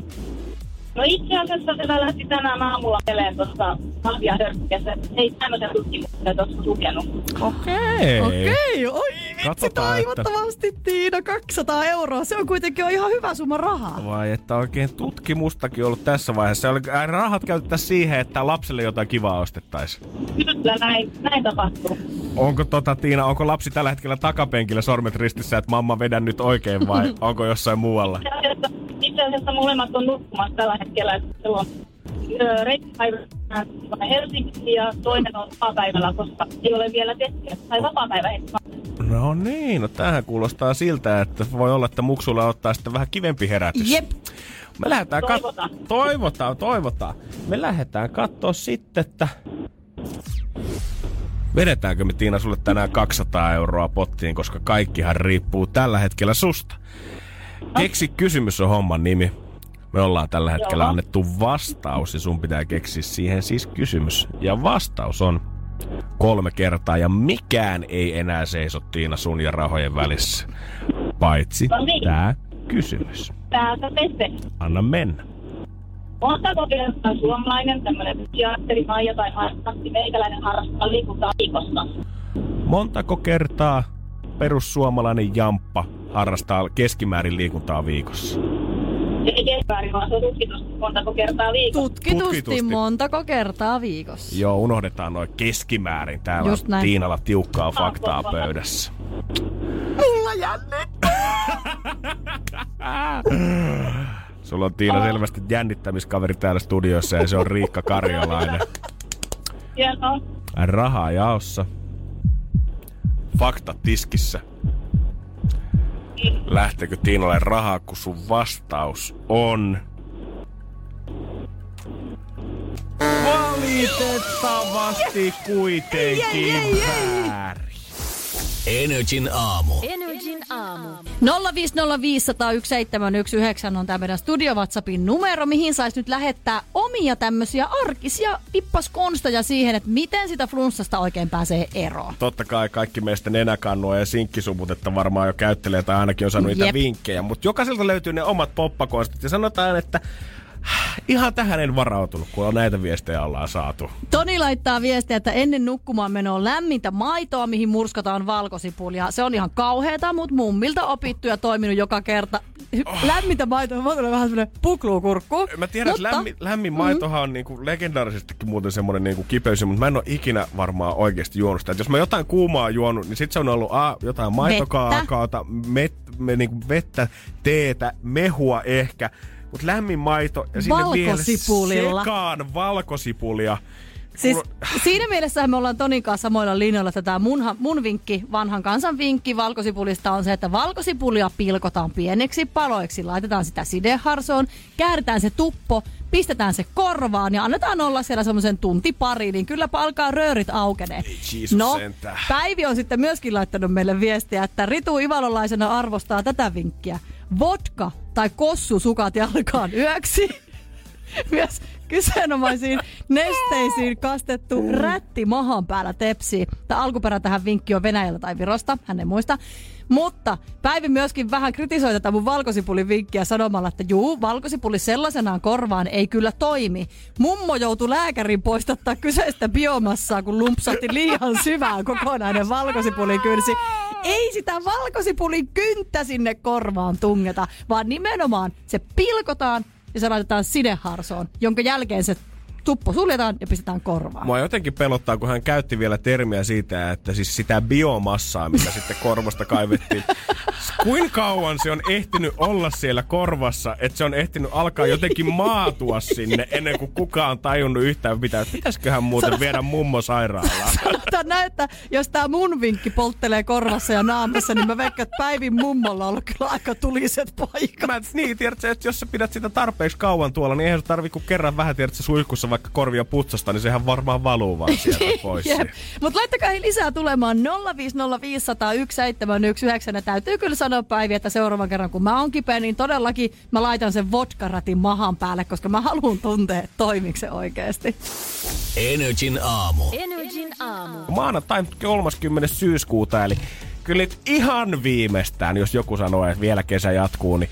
No itse asiassa se lähti tänään aamulla mieleen tuossa kahvia hörppiässä. Ei tämmöisen tutkimuksen tuossa lukenut. Okei. Okei, oi vitsi, Katsotaan, että- toivottavasti Tiina, 200 euroa. Se on kuitenkin jo ihan hyvä summa rahaa. Vai että oikein tutkimustakin ollut tässä vaiheessa. Oli, rahat käytettäisiin siihen, että lapselle jotain kivaa ostettaisiin. Kyllä näin, näin tapahtuu. Onko tota Tiina, onko lapsi tällä hetkellä takapenkillä sormet ristissä, että mamma vedän nyt oikein vai onko jossain muualla? Itse asiassa, molemmat on nukkumassa tällä hetkellä. että Se on ö, reittipäivä Helsinki ja toinen on vapaa-päivällä, koska ei ole vielä testiä. Tai vapaa-päivä. No niin, no tämähän kuulostaa siltä, että voi olla, että muksulla ottaa sitten vähän kivempi herätys. Jep. Me lähdetään kat- Toivotaan. toivotaan, toivotaan. Me lähdetään katsoa sitten, että Vedetäänkö me Tiina sulle tänään 200 euroa pottiin, koska kaikkihan riippuu tällä hetkellä susta. Keksi kysymys on homman nimi. Me ollaan tällä hetkellä Joo. annettu vastaus ja sun pitää keksiä siihen siis kysymys. Ja vastaus on kolme kertaa ja mikään ei enää seiso Tiina sun ja rahojen välissä. Paitsi No niin. tää kysymys. Täältä Pesse. Anna mennä. Montako kertaa suomalainen tämmöinen psykiatri, Maija tai harrasti meikäläinen harrastaa liikuntaa viikossa? Montako kertaa perussuomalainen jamppa harrastaa keskimäärin liikuntaa viikossa? Ei keskimäärin, vaan se on tutkitusti montako kertaa viikossa. Tutkitusti, Tutkitusti. montako kertaa viikossa. Joo, unohdetaan noin keskimäärin. Täällä Just on näin. Tiinalla tiukkaa faktaa pöydässä. Sulla on Tiina selvästi jännittämiskaveri täällä studiossa ja se on Riikka Karjalainen. Hienoa. Rahaa jaossa. Fakta tiskissä. Lähteekö Tiinalle rahaa, kun sun vastaus on... Valitettavasti kuitenkin väärin. Energin aamu. Energin aamu. 050501719 on tämä meidän Studio WhatsAppin numero, mihin saisi nyt lähettää omia tämmöisiä arkisia pippaskonsteja siihen, että miten sitä flunssasta oikein pääsee eroon. Totta kai kaikki meistä nenäkannua ja sinkkisumutetta varmaan jo käyttelee tai ainakin on saanut niitä Jep. vinkkejä. Mutta jokaiselta löytyy ne omat poppakonstit ja sanotaan, että ihan tähän en varautunut, kun on näitä viestejä ollaan saatu. Toni laittaa viestiä, että ennen nukkumaan menoa lämmintä maitoa, mihin murskataan valkosipulia. Se on ihan kauheeta, mutta mummilta opittu ja toiminut joka kerta. Oh. Lämmintä maitoa, mä tulee vähän semmoinen pukluukurkku. Mä tiedän, että lämmin, lämmin maitohan on niinku legendaarisestikin muuten semmoinen niinku kipeys, mutta mä en ole ikinä varmaan oikeasti juonut sitä. Et jos mä jotain kuumaa juonut, niin sit se on ollut a, jotain maitokaakaota, met, me, niinku vettä, teetä, mehua ehkä. Mutta lämmin maito ja sinne vielä sekaan valkosipulia. Siis siinä mielessä me ollaan Tonin kanssa samoilla linjoilla, että tämä mun, mun vinkki, vanhan kansan vinkki valkosipulista on se, että valkosipulia pilkotaan pieneksi paloiksi, laitetaan sitä sideharsoon, kääritään se tuppo, pistetään se korvaan ja annetaan olla siellä semmoisen tunti pari, niin kyllä alkaa röörit aukenee. No, sentään. Päivi on sitten myöskin laittanut meille viestiä, että Ritu Ivalolaisena arvostaa tätä vinkkiä. Vodka tai kossu sukat jalkaan yöksi. Myös kyseenomaisiin nesteisiin kastettu rätti mahan päällä tepsi. Tämä alkuperä tähän vinkki on Venäjältä tai Virosta, hän ei muista. Mutta Päivi myöskin vähän kritisoi tätä mun valkosipulin vinkkiä sanomalla, että juu, valkosipuli sellaisenaan korvaan ei kyllä toimi. Mummo joutui lääkärin poistattaa kyseistä biomassaa, kun lumpsahti liian syvään kokonainen valkosipulin kynsi. Ei sitä valkosipulin kynttä sinne korvaan tungeta, vaan nimenomaan se pilkotaan ja se laitetaan sideharsoon, jonka jälkeen se tuppo suljetaan ja pistetään korvaan. Mua jotenkin pelottaa, kun hän käytti vielä termiä siitä, että siis sitä biomassaa, mitä sitten korvasta kaivettiin. Kuinka kauan se on ehtinyt olla siellä korvassa, että se on ehtinyt alkaa jotenkin maatua sinne ennen kuin kukaan on tajunnut yhtään mitään. Pitäisiköhän muuten viedä mummo sairaalaan? Sanotaan näin, että jos tämä mun vinkki polttelee korvassa ja naamassa, niin mä veikkaan, että Päivin mummolla on ollut kyllä aika tuliset paikat. Mä, niin, tiedätkö, että jos sä pidät sitä tarpeeksi kauan tuolla, niin eihän se tarvi kuin kerran vähän, tiedätkö, suihkussa vaikka korvia putsasta, niin sehän varmaan valuu vaan sieltä pois. Mutta laittakaa hei lisää tulemaan 050501719. Ja täytyy kyllä sanoa Päivi, että seuraavan kerran kun mä oon kipeä, niin todellakin mä laitan sen vodkaratin mahan päälle, koska mä haluan tuntea, että toimiiko se oikeasti. Energin aamu. Energin aamu. Maanantai 30. syyskuuta, eli kyllä ihan viimeistään, jos joku sanoo, että vielä kesä jatkuu, niin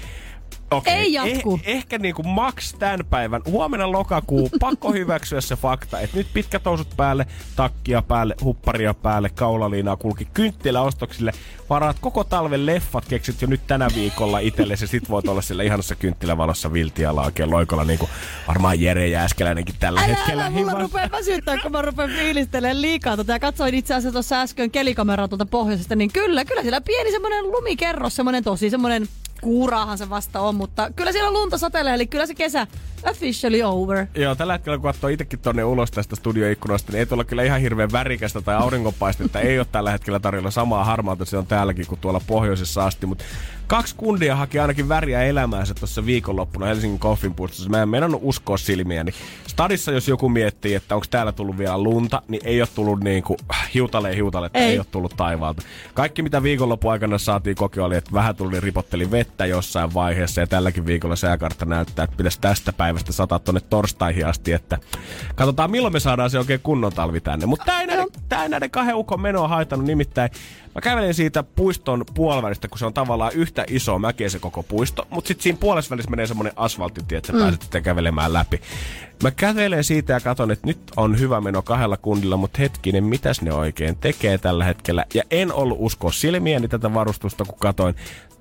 Okei, Ei jatku. Eh, ehkä niinku max tämän päivän. Huomenna lokakuu, pakko hyväksyä se fakta, että nyt pitkät housut päälle, takkia päälle, hupparia päälle, kaulaliinaa kulki kynttiläostoksille. Varaat koko talven leffat, keksit jo nyt tänä viikolla itsellesi sit voit olla siellä ihanassa kynttilävalossa viltialla oikein loikolla, niin kuin varmaan Jere Jääskeläinenkin tällä Älä, hetkellä. älä, mulla rupeaa väsyttää, kun mä rupean fiilistelemään liikaa tota. Ja katsoin itse asiassa tuossa äsken kelikameraa tuolta pohjoisesta, niin kyllä, kyllä siellä pieni semmoinen lumikerros, semmoinen tosi semmoinen kuuraahan se vasta on, mutta kyllä siellä lunta satelee, eli kyllä se kesä, officially over. Joo, tällä hetkellä kun katsoo itsekin tonne ulos tästä studioikkunasta, niin ei tuolla kyllä ihan hirveän värikästä tai auringonpaistetta. ei ole tällä hetkellä tarjolla samaa harmaata, se on täälläkin kuin tuolla pohjoisessa asti. Mutta kaksi kundia haki ainakin väriä elämäänsä tuossa viikonloppuna Helsingin Coffin puistossa. Mä en meinannut uskoa silmiäni. Stadissa, jos joku miettii, että onko täällä tullut vielä lunta, niin ei ole tullut niin kuin hiutaleen hiutaletta, ei. Ei. ei ole tullut taivaalta. Kaikki mitä viikonloppu aikana saatiin kokea oli, että vähän tuli ripotteli vettä jossain vaiheessa ja tälläkin viikolla sääkartta näyttää, että pitäisi tästä päivästä sataa tonne torstaihin asti, että katsotaan milloin me saadaan se oikein kunnon talvi tänne. Mutta tää ei, näiden, tää ei näiden kahden ukon menoa haitannut nimittäin. Mä kävelin siitä puiston puolivälistä, kun se on tavallaan yhtä iso mäkeä se koko puisto, mutta sitten siinä puolessa välissä menee semmonen asfalttitie, että sä mm. pääset sitten kävelemään läpi. Mä kävelen siitä ja katson, että nyt on hyvä meno kahdella kundilla, mutta hetkinen, mitäs ne oikein tekee tällä hetkellä. Ja en ollut uskoa silmiäni tätä varustusta, kun katoin.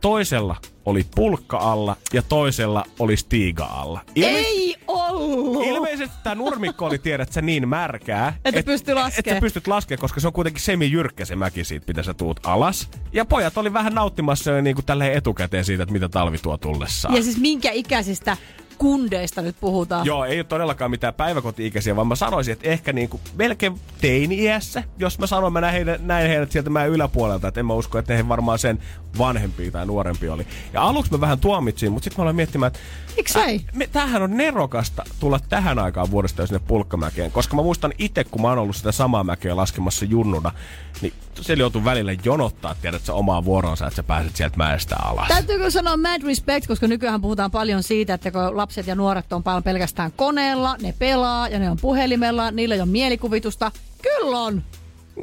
Toisella oli pulkka alla ja toisella oli stiiga alla. Ilme- Ei ollut! Ilmeisesti tämä nurmikko oli, tiedät sä, niin märkää. Että laskee. Että sä pystyt laskemaan, koska se on kuitenkin semijyrkkä se mäki siitä, mitä sä tuut alas. Ja pojat oli vähän nauttimassa jo niin kuin tälleen etukäteen siitä, että mitä talvi tuo tullessaan. Ja siis minkä ikäisistä kundeista nyt puhutaan? Joo, ei ole todellakaan mitään päiväkoti-ikäisiä, vaan mä sanoisin, että ehkä niinku melkein teini-iässä, jos mä sanon, mä näin heidät, näin heidät sieltä mä yläpuolelta, että en mä usko, että he varmaan sen vanhempia tai nuorempia oli. Ja aluksi mä vähän tuomitsin, mutta sitten mä aloin miettimään, että Miksei? Äh, me, tämähän on nerokasta tulla tähän aikaan vuodesta jo sinne pulkkamäkeen, koska mä muistan itse, kun mä oon ollut sitä samaa mäkeä laskemassa junnuna, niin siellä joutuu välillä jonottaa, tiedät sä omaa vuoronsa, että sä pääset sieltä mäestä alas. Täytyykö sanoa mad respect, koska nykyään puhutaan paljon siitä, että kun lapset ja nuoret on paljon pelkästään koneella, ne pelaa ja ne on puhelimella, niillä ei ole mielikuvitusta. Kyllä on!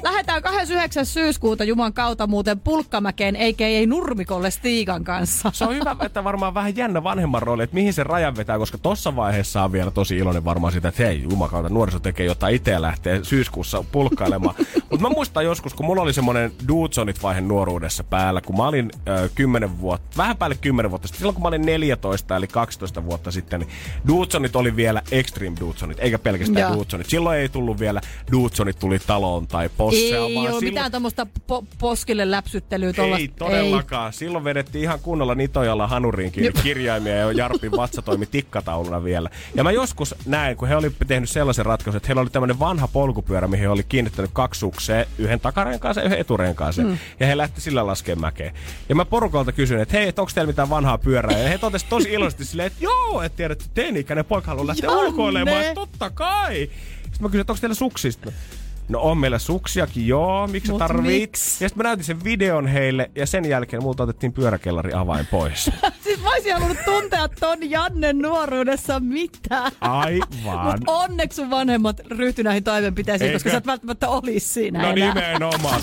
Lähdetään 29. syyskuuta Juman kautta muuten pulkkamäkeen, eikä ei nurmikolle Stiikan kanssa. Se on hyvä, että varmaan vähän jännä vanhemman rooli, että mihin se rajan vetää, koska tossa vaiheessa on vielä tosi iloinen varmaan sitä, että hei, jumakauta, nuoriso tekee jotain itse lähtee syyskuussa pulkkailemaan. Mutta mä muistan joskus, kun mulla oli semmonen Dudesonit vaihe nuoruudessa päällä, kun mä olin ö, 10 vuotta, vähän päälle 10 vuotta sitten, silloin kun mä olin 14 eli 12 vuotta sitten, niin Dudesonit oli vielä Extreme Dudesonit, eikä pelkästään Joo. Dudesonit. Silloin ei tullut vielä Dudesonit tuli taloon tai possea, Ei vaan ole silloin... mitään tuommoista po- poskille läpsyttelyä. tollasta- Ei todellakaan. Ei. Silloin vedettiin ihan kunnolla nitojalla hanuriin kirjaimia ja Jarpin vatsa toimi tikkatauluna vielä. Ja mä joskus näin, kun he oli tehnyt sellaisen ratkaisun, että heillä oli tämmöinen vanha polkupyörä, mihin he oli kiinnittänyt kaksi suksea, yhden takareen kanssa ja yhden etureen kanssa. Mm. Ja he lähti sillä laskemaan mäkeä. Ja mä porukalta kysyin, että hei, onko teillä mitään vanhaa pyörää? Ja he totesivat tosi iloisesti silleen, että joo, että tiedät, että teini-ikäinen poika haluaa lähteä ulkoilemaan. Että Totta kai. Sitten mä kysyin, että onko teillä suksista? No on meillä suksiakin, joo. Miksi Mut tarvit? miksi? Ja sitten mä näytin sen videon heille ja sen jälkeen multa otettiin pyöräkellari avain pois. Siis mä olisin halunnut tuntea ton Jannen nuoruudessa mitään. Aivan. Mutta onneksi sun vanhemmat ryhtyi näihin toimenpiteisiin, Eikö? koska sä et välttämättä olisi siinä No enää. nimenomaan.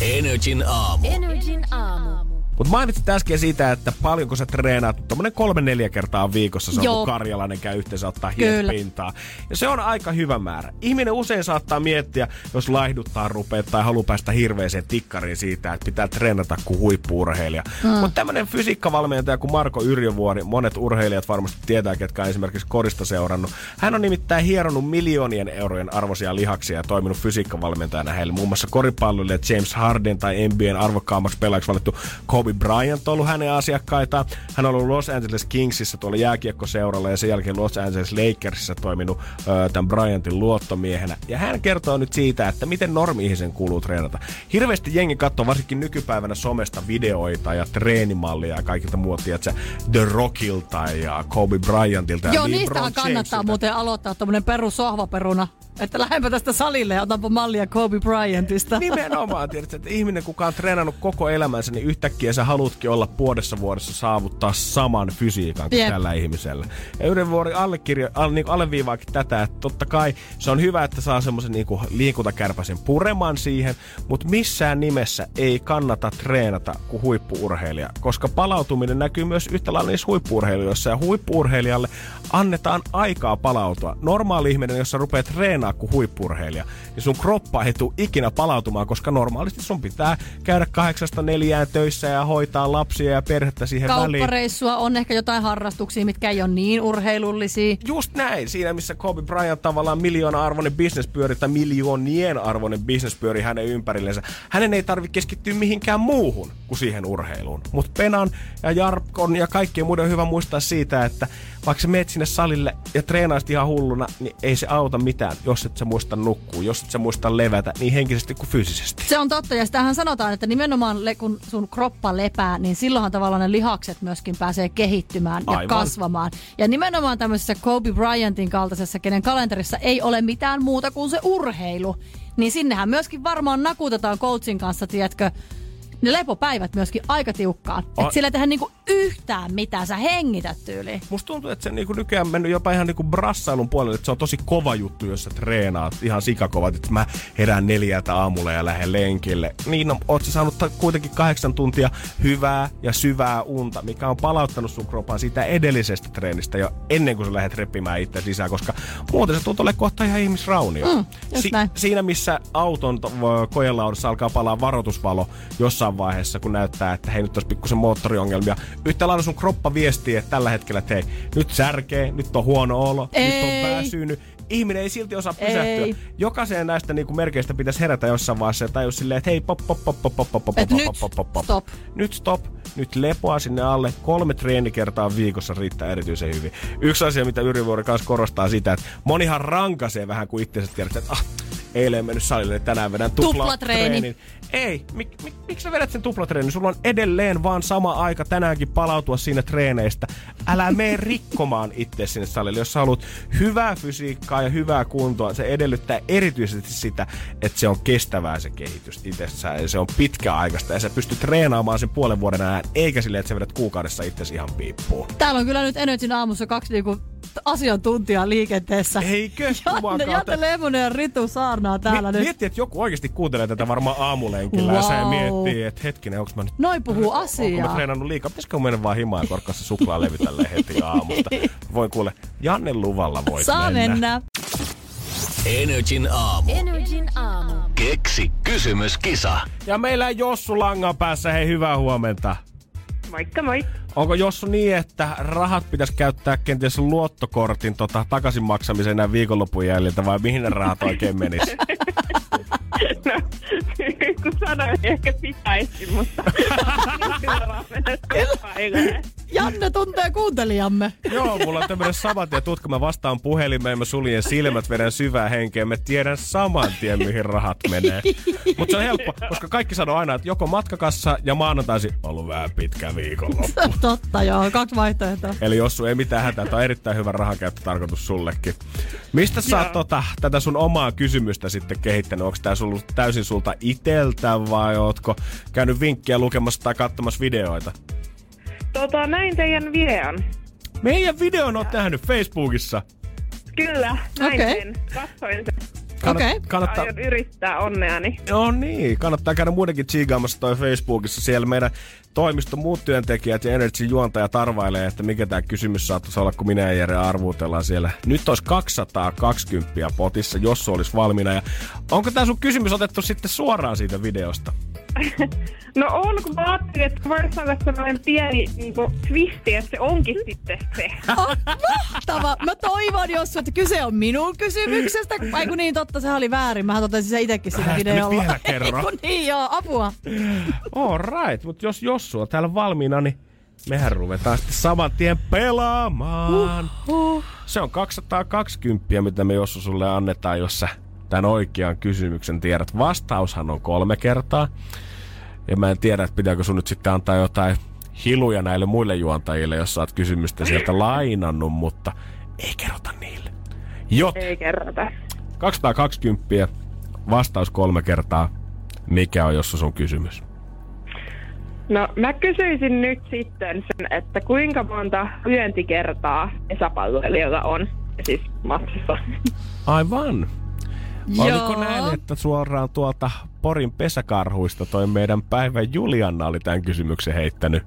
Energin aamu. Energin aamu. Mutta mainitsit äsken siitä, että paljonko sä treenaat. Tuommoinen kolme-neljä kertaa viikossa se on, Joo. kun karjalainen käy yhteensä ottaa pintaa. Ja se on aika hyvä määrä. Ihminen usein saattaa miettiä, jos laihduttaa rupeaa tai haluaa päästä hirveeseen tikkariin siitä, että pitää treenata kuin huippuurheilija. Mm. Mutta tämmöinen fysiikkavalmentaja kuin Marko Yrjövuori, monet urheilijat varmasti tietää, ketkä on esimerkiksi korista seurannut. Hän on nimittäin hieronut miljoonien eurojen arvoisia lihaksia ja toiminut fysiikkavalmentajana heille. Muun muassa koripalloille James Harden tai NBAn arvokkaammaksi pelaajaksi valittu Kobe Bryant on ollut hänen asiakkaitaan. Hän on ollut Los Angeles Kingsissä tuolla jääkiekkoseuralla ja sen jälkeen Los Angeles Lakersissa toiminut ö, tämän Bryantin luottomiehenä. Ja hän kertoo nyt siitä, että miten normi-ihmisen kuuluu treenata. Hirveästi jengi katsoo varsinkin nykypäivänä somesta videoita ja treenimallia ja kaikilta muotia, että The Rockilta ja Kobe Bryantilta ja Joo, niistähän kannattaa muuten aloittaa tommonen perussohvaperuna. Että lähdenpä tästä salille ja otanpa mallia Kobe Bryantista. Nimenomaan, tiedätkö, että ihminen, kuka on treenannut koko elämänsä, niin yhtäkkiä sä halutkin olla puolessa vuodessa saavuttaa saman fysiikan kuin Jep. tällä ihmisellä. Ja Yrjönvuori allekirjo, al, niin alleviivaakin tätä, että totta kai se on hyvä, että saa semmoisen niin liikuntakärpäisen pureman siihen, mutta missään nimessä ei kannata treenata kuin huippuurheilija, koska palautuminen näkyy myös yhtä lailla niissä huippuurheilijoissa, ja huippuurheilijalle annetaan aikaa palautua. Normaali ihminen, jos sä rupeat treenaamaan treenaa kuin huippurheilija, niin sun kroppa ei tule ikinä palautumaan, koska normaalisti sun pitää käydä kahdeksasta neljään töissä ja hoitaa lapsia ja perhettä siihen väliin. Kauppareissua on ehkä jotain harrastuksia, mitkä ei ole niin urheilullisia. Just näin, siinä missä Kobe Bryant tavallaan miljoona-arvoinen bisnespyöri tai miljoonien arvoinen bisnespyöri hänen ympärillensä. Hänen ei tarvitse keskittyä mihinkään muuhun kuin siihen urheiluun. Mutta Penan ja Jarkon ja kaikkien muiden on hyvä muistaa siitä, että vaikka sä meet sinne salille ja treenaisit ihan hulluna, niin ei se auta mitään, jos et sä muista nukkuu, jos et sä muista levätä niin henkisesti kuin fyysisesti. Se on totta, ja sitähän sanotaan, että nimenomaan le- kun sun kroppa lepää, niin silloinhan tavallaan ne lihakset myöskin pääsee kehittymään ja Aivan. kasvamaan. Ja nimenomaan tämmöisessä Kobe Bryantin kaltaisessa, kenen kalenterissa ei ole mitään muuta kuin se urheilu, niin sinnehän myöskin varmaan nakutetaan coachin kanssa, tiedätkö, ne lepopäivät myöskin aika tiukkaan. A- Että sillä ei tehdä niinku yhtään mitään, sä hengität tyyliin. Musta tuntuu, että se niinku nykyään mennyt jopa ihan niinku brassailun puolelle, että se on tosi kova juttu, jos sä treenaat ihan sikakovat, että mä herään neljältä aamulla ja lähden lenkille. Niin no, oot sä saanut kuitenkin kahdeksan tuntia hyvää ja syvää unta, mikä on palauttanut sun kropan siitä edellisestä treenistä jo ennen kuin sä lähdet repimään itse sisään, koska muuten se tuntuu kohta ihan ihmisraunio. Mm, näin. siinä missä auton to- ö, kojelaudassa alkaa palaa varoitusvalo jossain vaiheessa, kun näyttää, että hei nyt olisi pikkusen moottoriongelmia. Yhtä lailla sun kroppa viestii, että tällä hetkellä, että hei, nyt särkee, nyt on huono olo, nyt on Ei. väsynyt. Ihminen ei silti osaa pysähtyä. Ei. Jokaiseen näistä niinku merkeistä pitäisi herätä jossain vaiheessa ja tajua silleen, että hei, pop, pop, pop, pop, pop, pop, pop, pop, nyt, pop, pop, pop. stop. Nyt stop. Nyt lepoa sinne alle. Kolme treenikertaa viikossa riittää erityisen hyvin. Yksi asia, mitä Yrivuori kanssa korostaa sitä, että monihan rankasee vähän kuin itse tiedät, että ah, eilen en mennyt salille, niin tänään vedän tupla Tuplatreeni. treenin. Ei, mik, mik, miksi sä vedät sen tuplatreenin? Sulla on edelleen vaan sama aika tänäänkin palautua siinä treeneistä. Älä mene rikkomaan itse sinne salille. Jos sä haluat hyvää fysiikkaa ja hyvää kuntoa, se edellyttää erityisesti sitä, että se on kestävää se kehitys itsessään. Se on pitkäaikaista ja sä pystyt treenaamaan sen puolen vuoden ajan, eikä silleen, että sä vedät kuukaudessa itsesi ihan piippuun. Täällä on kyllä nyt Energyn aamussa kaksi niinku asiantuntijaa liikenteessä. Eikö? Janne, Janne kautta. Lemonen ja Ritu saarnaa täällä Mi- nyt. Miettii, että joku oikeasti kuuntelee tätä varmaan aamulenkillä ja se Wow. miettii, että hetkinen, onko mä nyt Noin puhuu Onko mä asiaa. treenannut liikaa? Pitäisikö mennä vaan himaan ja korkkaa se suklaalevy tälleen heti aamusta? Voin kuule, Janne luvalla voit Saa mennä. mennä. Energin aamu. Energin aamu. Keksi kysymyskisa. Ja meillä on Jossu langan päässä, hei hyvää huomenta. Moikka moi. Onko Jossu niin, että rahat pitäisi käyttää kenties luottokortin tota, takaisin maksamiseen näin viikonlopun jäljiltä vai mihin ne rahat oikein menis? No, kun sanoin, ehkä pitäisi, mutta. Janne tuntee kuuntelijamme. Joo, mulla on tämmönen saman tien tutka. Mä vastaan puhelimeen, mä suljen silmät, vedän syvää henkeä. Mä tiedän saman tien, mihin rahat menee. Mutta se on helppo, koska kaikki sanoo aina, että joko matkakassa ja maanantaisin ollut vähän pitkä viikonloppu. Totta joo, kaksi vaihtoehtoa. Eli Jossu, ei mitään hätää. Tämä on erittäin hyvä rahankäyttötarkoitus sullekin. Mistä sä oot tota, tätä sun omaa kysymystä sitten kehittänyt? Onko tää sullut täysin sulta iteltä vai ootko käynyt vinkkiä lukemassa tai katsomassa videoita? Tota, näin teidän videon. Meidän videon oot nähnyt Facebookissa. Kyllä, näin Okei. sen. Katsoin sen. Okei. Kannattaa, Aion yrittää onneani. No niin, kannattaa käydä muidenkin tsiigaamassa toi Facebookissa. Siellä meidän toimiston muut työntekijät ja Energy juontaja arvailee, että mikä tämä kysymys saattaisi olla, kun minä ja Jere arvuutellaan siellä. Nyt olisi 220 potissa, jos se olisi valmiina. Ja onko tämä sun kysymys otettu sitten suoraan siitä videosta? No on, kun mä ajattelin, että voisi olla sellainen pieni niin twisti, että se onkin sitten se. Oh, mahtava. Mä toivon, Jossu, että kyse on minun kysymyksestä. Ai kun niin, totta, se oli väärin. Mä totesin sen itsekin sitä nyt videolla. vielä kerro. Ei kun niin, joo, apua. All right, mutta jos Jossu on täällä valmiina, niin mehän ruvetaan sitten saman tien pelaamaan. Huh. Se on 220, mitä me Jossu sulle annetaan, jos sä tämän oikean kysymyksen tiedät. Vastaushan on kolme kertaa. Ja mä en tiedä, että pitääkö sun nyt sitten antaa jotain hiluja näille muille juontajille, jos sä oot kysymystä sieltä lainannut, mutta ei kerrota niille. Jot, Ei kerrota. 220, vastaus kolme kertaa. Mikä on Jossu sun kysymys? No mä kysyisin nyt sitten sen, että kuinka monta lyöntikertaa pesäpalloilijalla on siis matsissa. Aivan. Oliko Joo. näin, että suoraan tuolta Porin pesäkarhuista toi meidän päivän Julianna oli tämän kysymyksen heittänyt?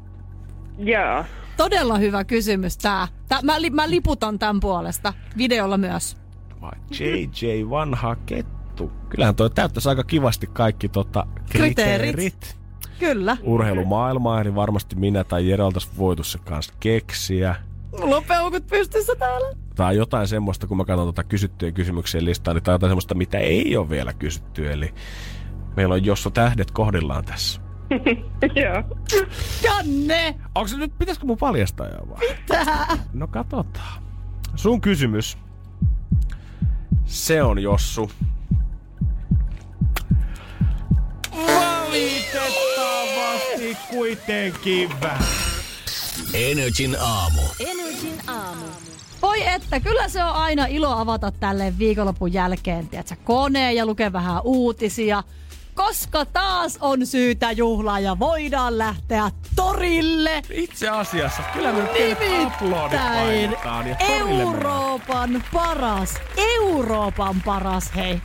Joo. Todella hyvä kysymys tää. tää mä, li, mä liputan tämän puolesta. Videolla myös. vai JJ vanha kettu? Kyllähän toi täyttäisi aika kivasti kaikki tota, kriteerit. Kriteerit. Kyllä. Urheilumaailmaa, eli varmasti minä tai Jere oltaisiin voitu se kanssa keksiä. Mulla on peukut pystyssä täällä. Tai jotain semmoista, kun mä katson tota kysyttyjen kysymyksien listaa, niin tai jotain semmoista, mitä ei ole vielä kysytty. Eli meillä on Josso tähdet kohdillaan tässä. Joo. Janne! Onko se nyt, pitäisikö mun paljastaa jo vai? Tää. No katsotaan. Sun kysymys. Se on Jossu. Valitettavasti kuitenkin vähän. Energin aamu. Energin aamu. Voi että, kyllä se on aina ilo avata tälle viikonlopun jälkeen, tiedätkö, koneen ja lukea vähän uutisia. Koska taas on syytä juhlaa ja voidaan lähteä torille. Itse asiassa, kyllä me Nimittäin ja mennään. Euroopan paras, Euroopan paras, hei.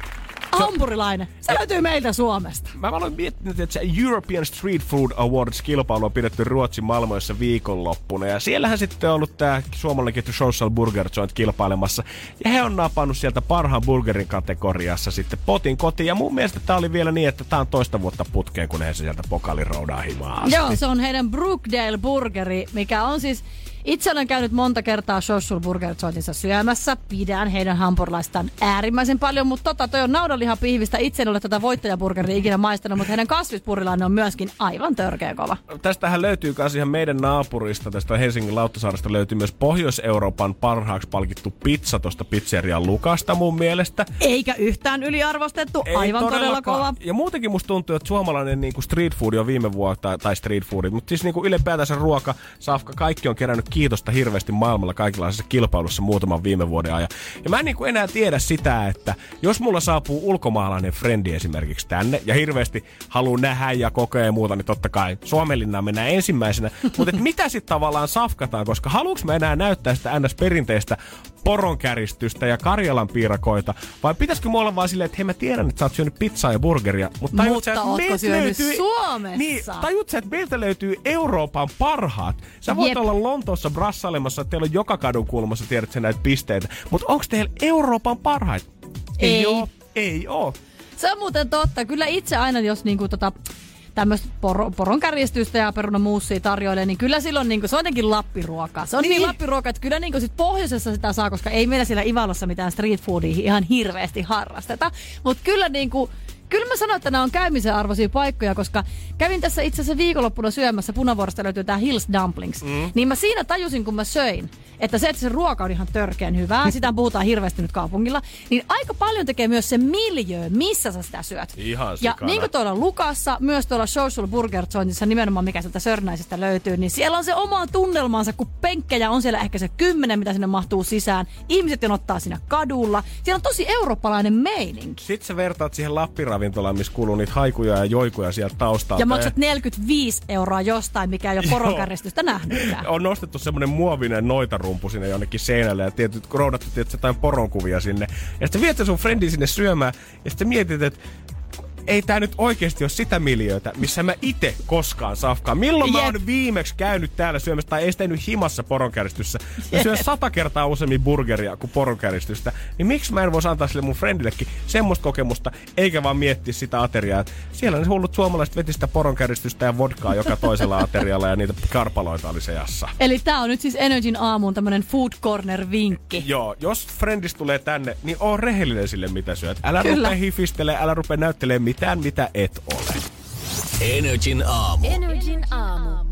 Hampurilainen. Se löytyy meiltä Suomesta. Mä aloin miettinyt, että se European Street Food Awards-kilpailu on pidetty Ruotsin Malmoissa viikonloppuna. Ja siellähän sitten on ollut tää suomalainen ketju Social Burger Joint kilpailemassa. Ja he on napannut sieltä parhaan burgerin kategoriassa sitten potin kotiin. Ja mun mielestä tää oli vielä niin, että tää on toista vuotta putkeen, kun he sieltä pokalin roudaa himaa asti. Joo, se on heidän Brookdale Burgeri, mikä on siis... Itse olen käynyt monta kertaa Social Burger Jointissa syömässä. Pidän heidän hampurilaistaan äärimmäisen paljon, mutta tota, toi on naudanliha pihvistä. Itse en ole tätä voittajaburgeria ikinä maistanut, mutta heidän kasvispurilainen on myöskin aivan törkeä kova. Tästähän löytyy myös ihan meidän naapurista, tästä Helsingin Lauttasaaresta löytyy myös Pohjois-Euroopan parhaaksi palkittu pizza tuosta pizzerian Lukasta mun mielestä. Eikä yhtään yliarvostettu, aivan todella kova. Ja muutenkin musta tuntuu, että suomalainen niin kuin street food on viime vuonna, tai, tai street food, mutta siis niin kuin ylipäätänsä ruoka, safka, kaikki on kerännyt kiitosta hirveästi maailmalla kaikenlaisessa kilpailussa muutaman viime vuoden ajan. Ja mä en niin kuin enää tiedä sitä, että jos mulla saapuu ulkomaalainen frendi esimerkiksi tänne, ja hirveästi haluaa nähdä ja kokea ja muuta, niin totta kai Suomenlinnaan mennään ensimmäisenä. mutta mitä sitten tavallaan safkataan, koska haluuks mä enää näyttää sitä ns-perinteistä poronkäristystä ja Karjalan piirakoita, vai pitäisikö mulla olla vaan silleen, että hei mä tiedän, että sä oot syönyt pizzaa ja burgeria, mutta tajut Mutta sä, että ootko meiltä syönyt Suomessa? Niin, tajut sä, että meiltä löytyy Euroopan parhaat. Sä voit Jep. olla Lontoossa brassailemassa, että teillä on joka kadun kulmassa, tiedät sä näitä pisteitä, mutta onko teillä Euroopan parhaat? Ei. oo. Ei oo. Se on muuten totta. Kyllä itse aina, jos niinku tota, tämmöistä poro, poron kärjistystä ja perunamuussia tarjoilee, niin kyllä silloin niinku, se on jotenkin lappiruokaa. Se on niin, Niin. niin lappiruokaa, että kyllä niinku sit pohjoisessa sitä saa, koska ei meillä siellä Ivalossa mitään street foodia ihan hirveästi harrasteta. Mutta kyllä niinku, Kyllä mä sanon, että nämä on käymisen arvoisia paikkoja, koska kävin tässä itse asiassa viikonloppuna syömässä, punavuorosta löytyy tää Hills Dumplings. Mm. Niin mä siinä tajusin, kun mä söin, että se, että se ruoka on ihan törkeän hyvää, sitä puhutaan hirveästi nyt kaupungilla, niin aika paljon tekee myös se miljö, missä sä sitä syöt. Ihan Ja sikana. niin kuin tuolla Lukassa, myös tuolla Social Burger Jointissa nimenomaan, mikä sieltä Sörnäisestä löytyy, niin siellä on se oma tunnelmansa, kun penkkejä on siellä ehkä se kymmenen, mitä sinne mahtuu sisään. Ihmiset jonottaa siinä kadulla. Siellä on tosi eurooppalainen meininki. Sitten sä vertaat siihen Lappiravintolaan, missä kuuluu niitä haikuja ja joikuja sieltä taustalta. Ja maksat 45 euroa jostain, mikä ei ole poronkäristystä nähnytkään. on nostettu semmonen muovinen noitarumpu sinne jonnekin seinälle ja tietyt roudattu tietysti jotain poronkuvia sinne. Ja sitten viet sä sun friendin sinne syömään ja sitten mietit, että ei tää nyt oikeasti ole sitä miljöötä, missä mä itse koskaan safkaan. Milloin mä Jep. oon viimeksi käynyt täällä syömässä tai ei sitä nyt himassa poronkäristyssä. Mä syön sata kertaa useammin burgeria kuin poronkäristystä. Niin miksi mä en voisi antaa sille mun friendillekin semmoista kokemusta, eikä vaan miettiä sitä ateriaa. että Siellä ne hullut suomalaiset veti sitä poronkäristystä ja vodkaa joka toisella aterialla ja niitä karpaloita oli seassa. Eli tää on nyt siis Energin aamuun tämmönen food corner vinkki. Joo, jos friendis tulee tänne, niin oo rehellinen sille, mitä syöt. Älä Kyllä. rupea hifistele, älä rupea näyttelemään mitään, mitä et ole. Energin aamu. Energin aamu.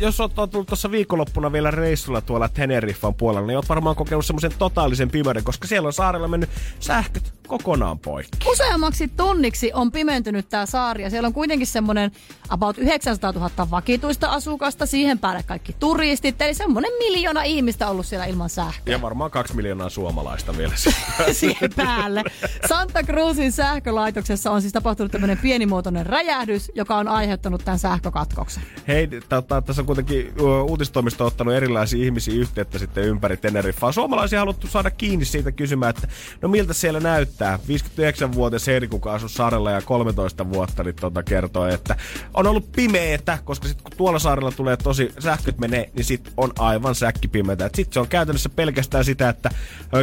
Jos oot oot tullut tuossa viikonloppuna vielä reissulla tuolla Teneriffan puolella, niin oot varmaan kokenut semmoisen totaalisen pimeyden, koska siellä on saarella mennyt sähköt kokonaan poikki. Useammaksi tunniksi on pimentynyt tämä saari ja siellä on kuitenkin semmoinen about 900 000 vakituista asukasta, siihen päälle kaikki turistit, eli semmoinen miljoona ihmistä ollut siellä ilman sähköä. Ja varmaan kaksi miljoonaa suomalaista vielä. siihen päälle. Santa Cruzin sähkölaitoksessa on siis tapahtunut tämmöinen pienimuotoinen räjähdys, joka on aiheuttanut tämän sähkökatkoksen. Hei, tota, tässä on kuitenkin uutistoimisto ottanut erilaisia ihmisiä yhteyttä sitten ympäri Teneriffaa. Suomalaisia haluttu saada kiinni siitä kysymään, että no miltä siellä näyttää. tämä 59-vuotias Heidi, kuka asui saarella ja 13 vuotta, niin tota kertoo, että on ollut pimeetä, koska sitten kun tuolla saarella tulee tosi, sähköt menee, niin sit on aivan säkkipimeätä. Sitten se on käytännössä pelkästään sitä, että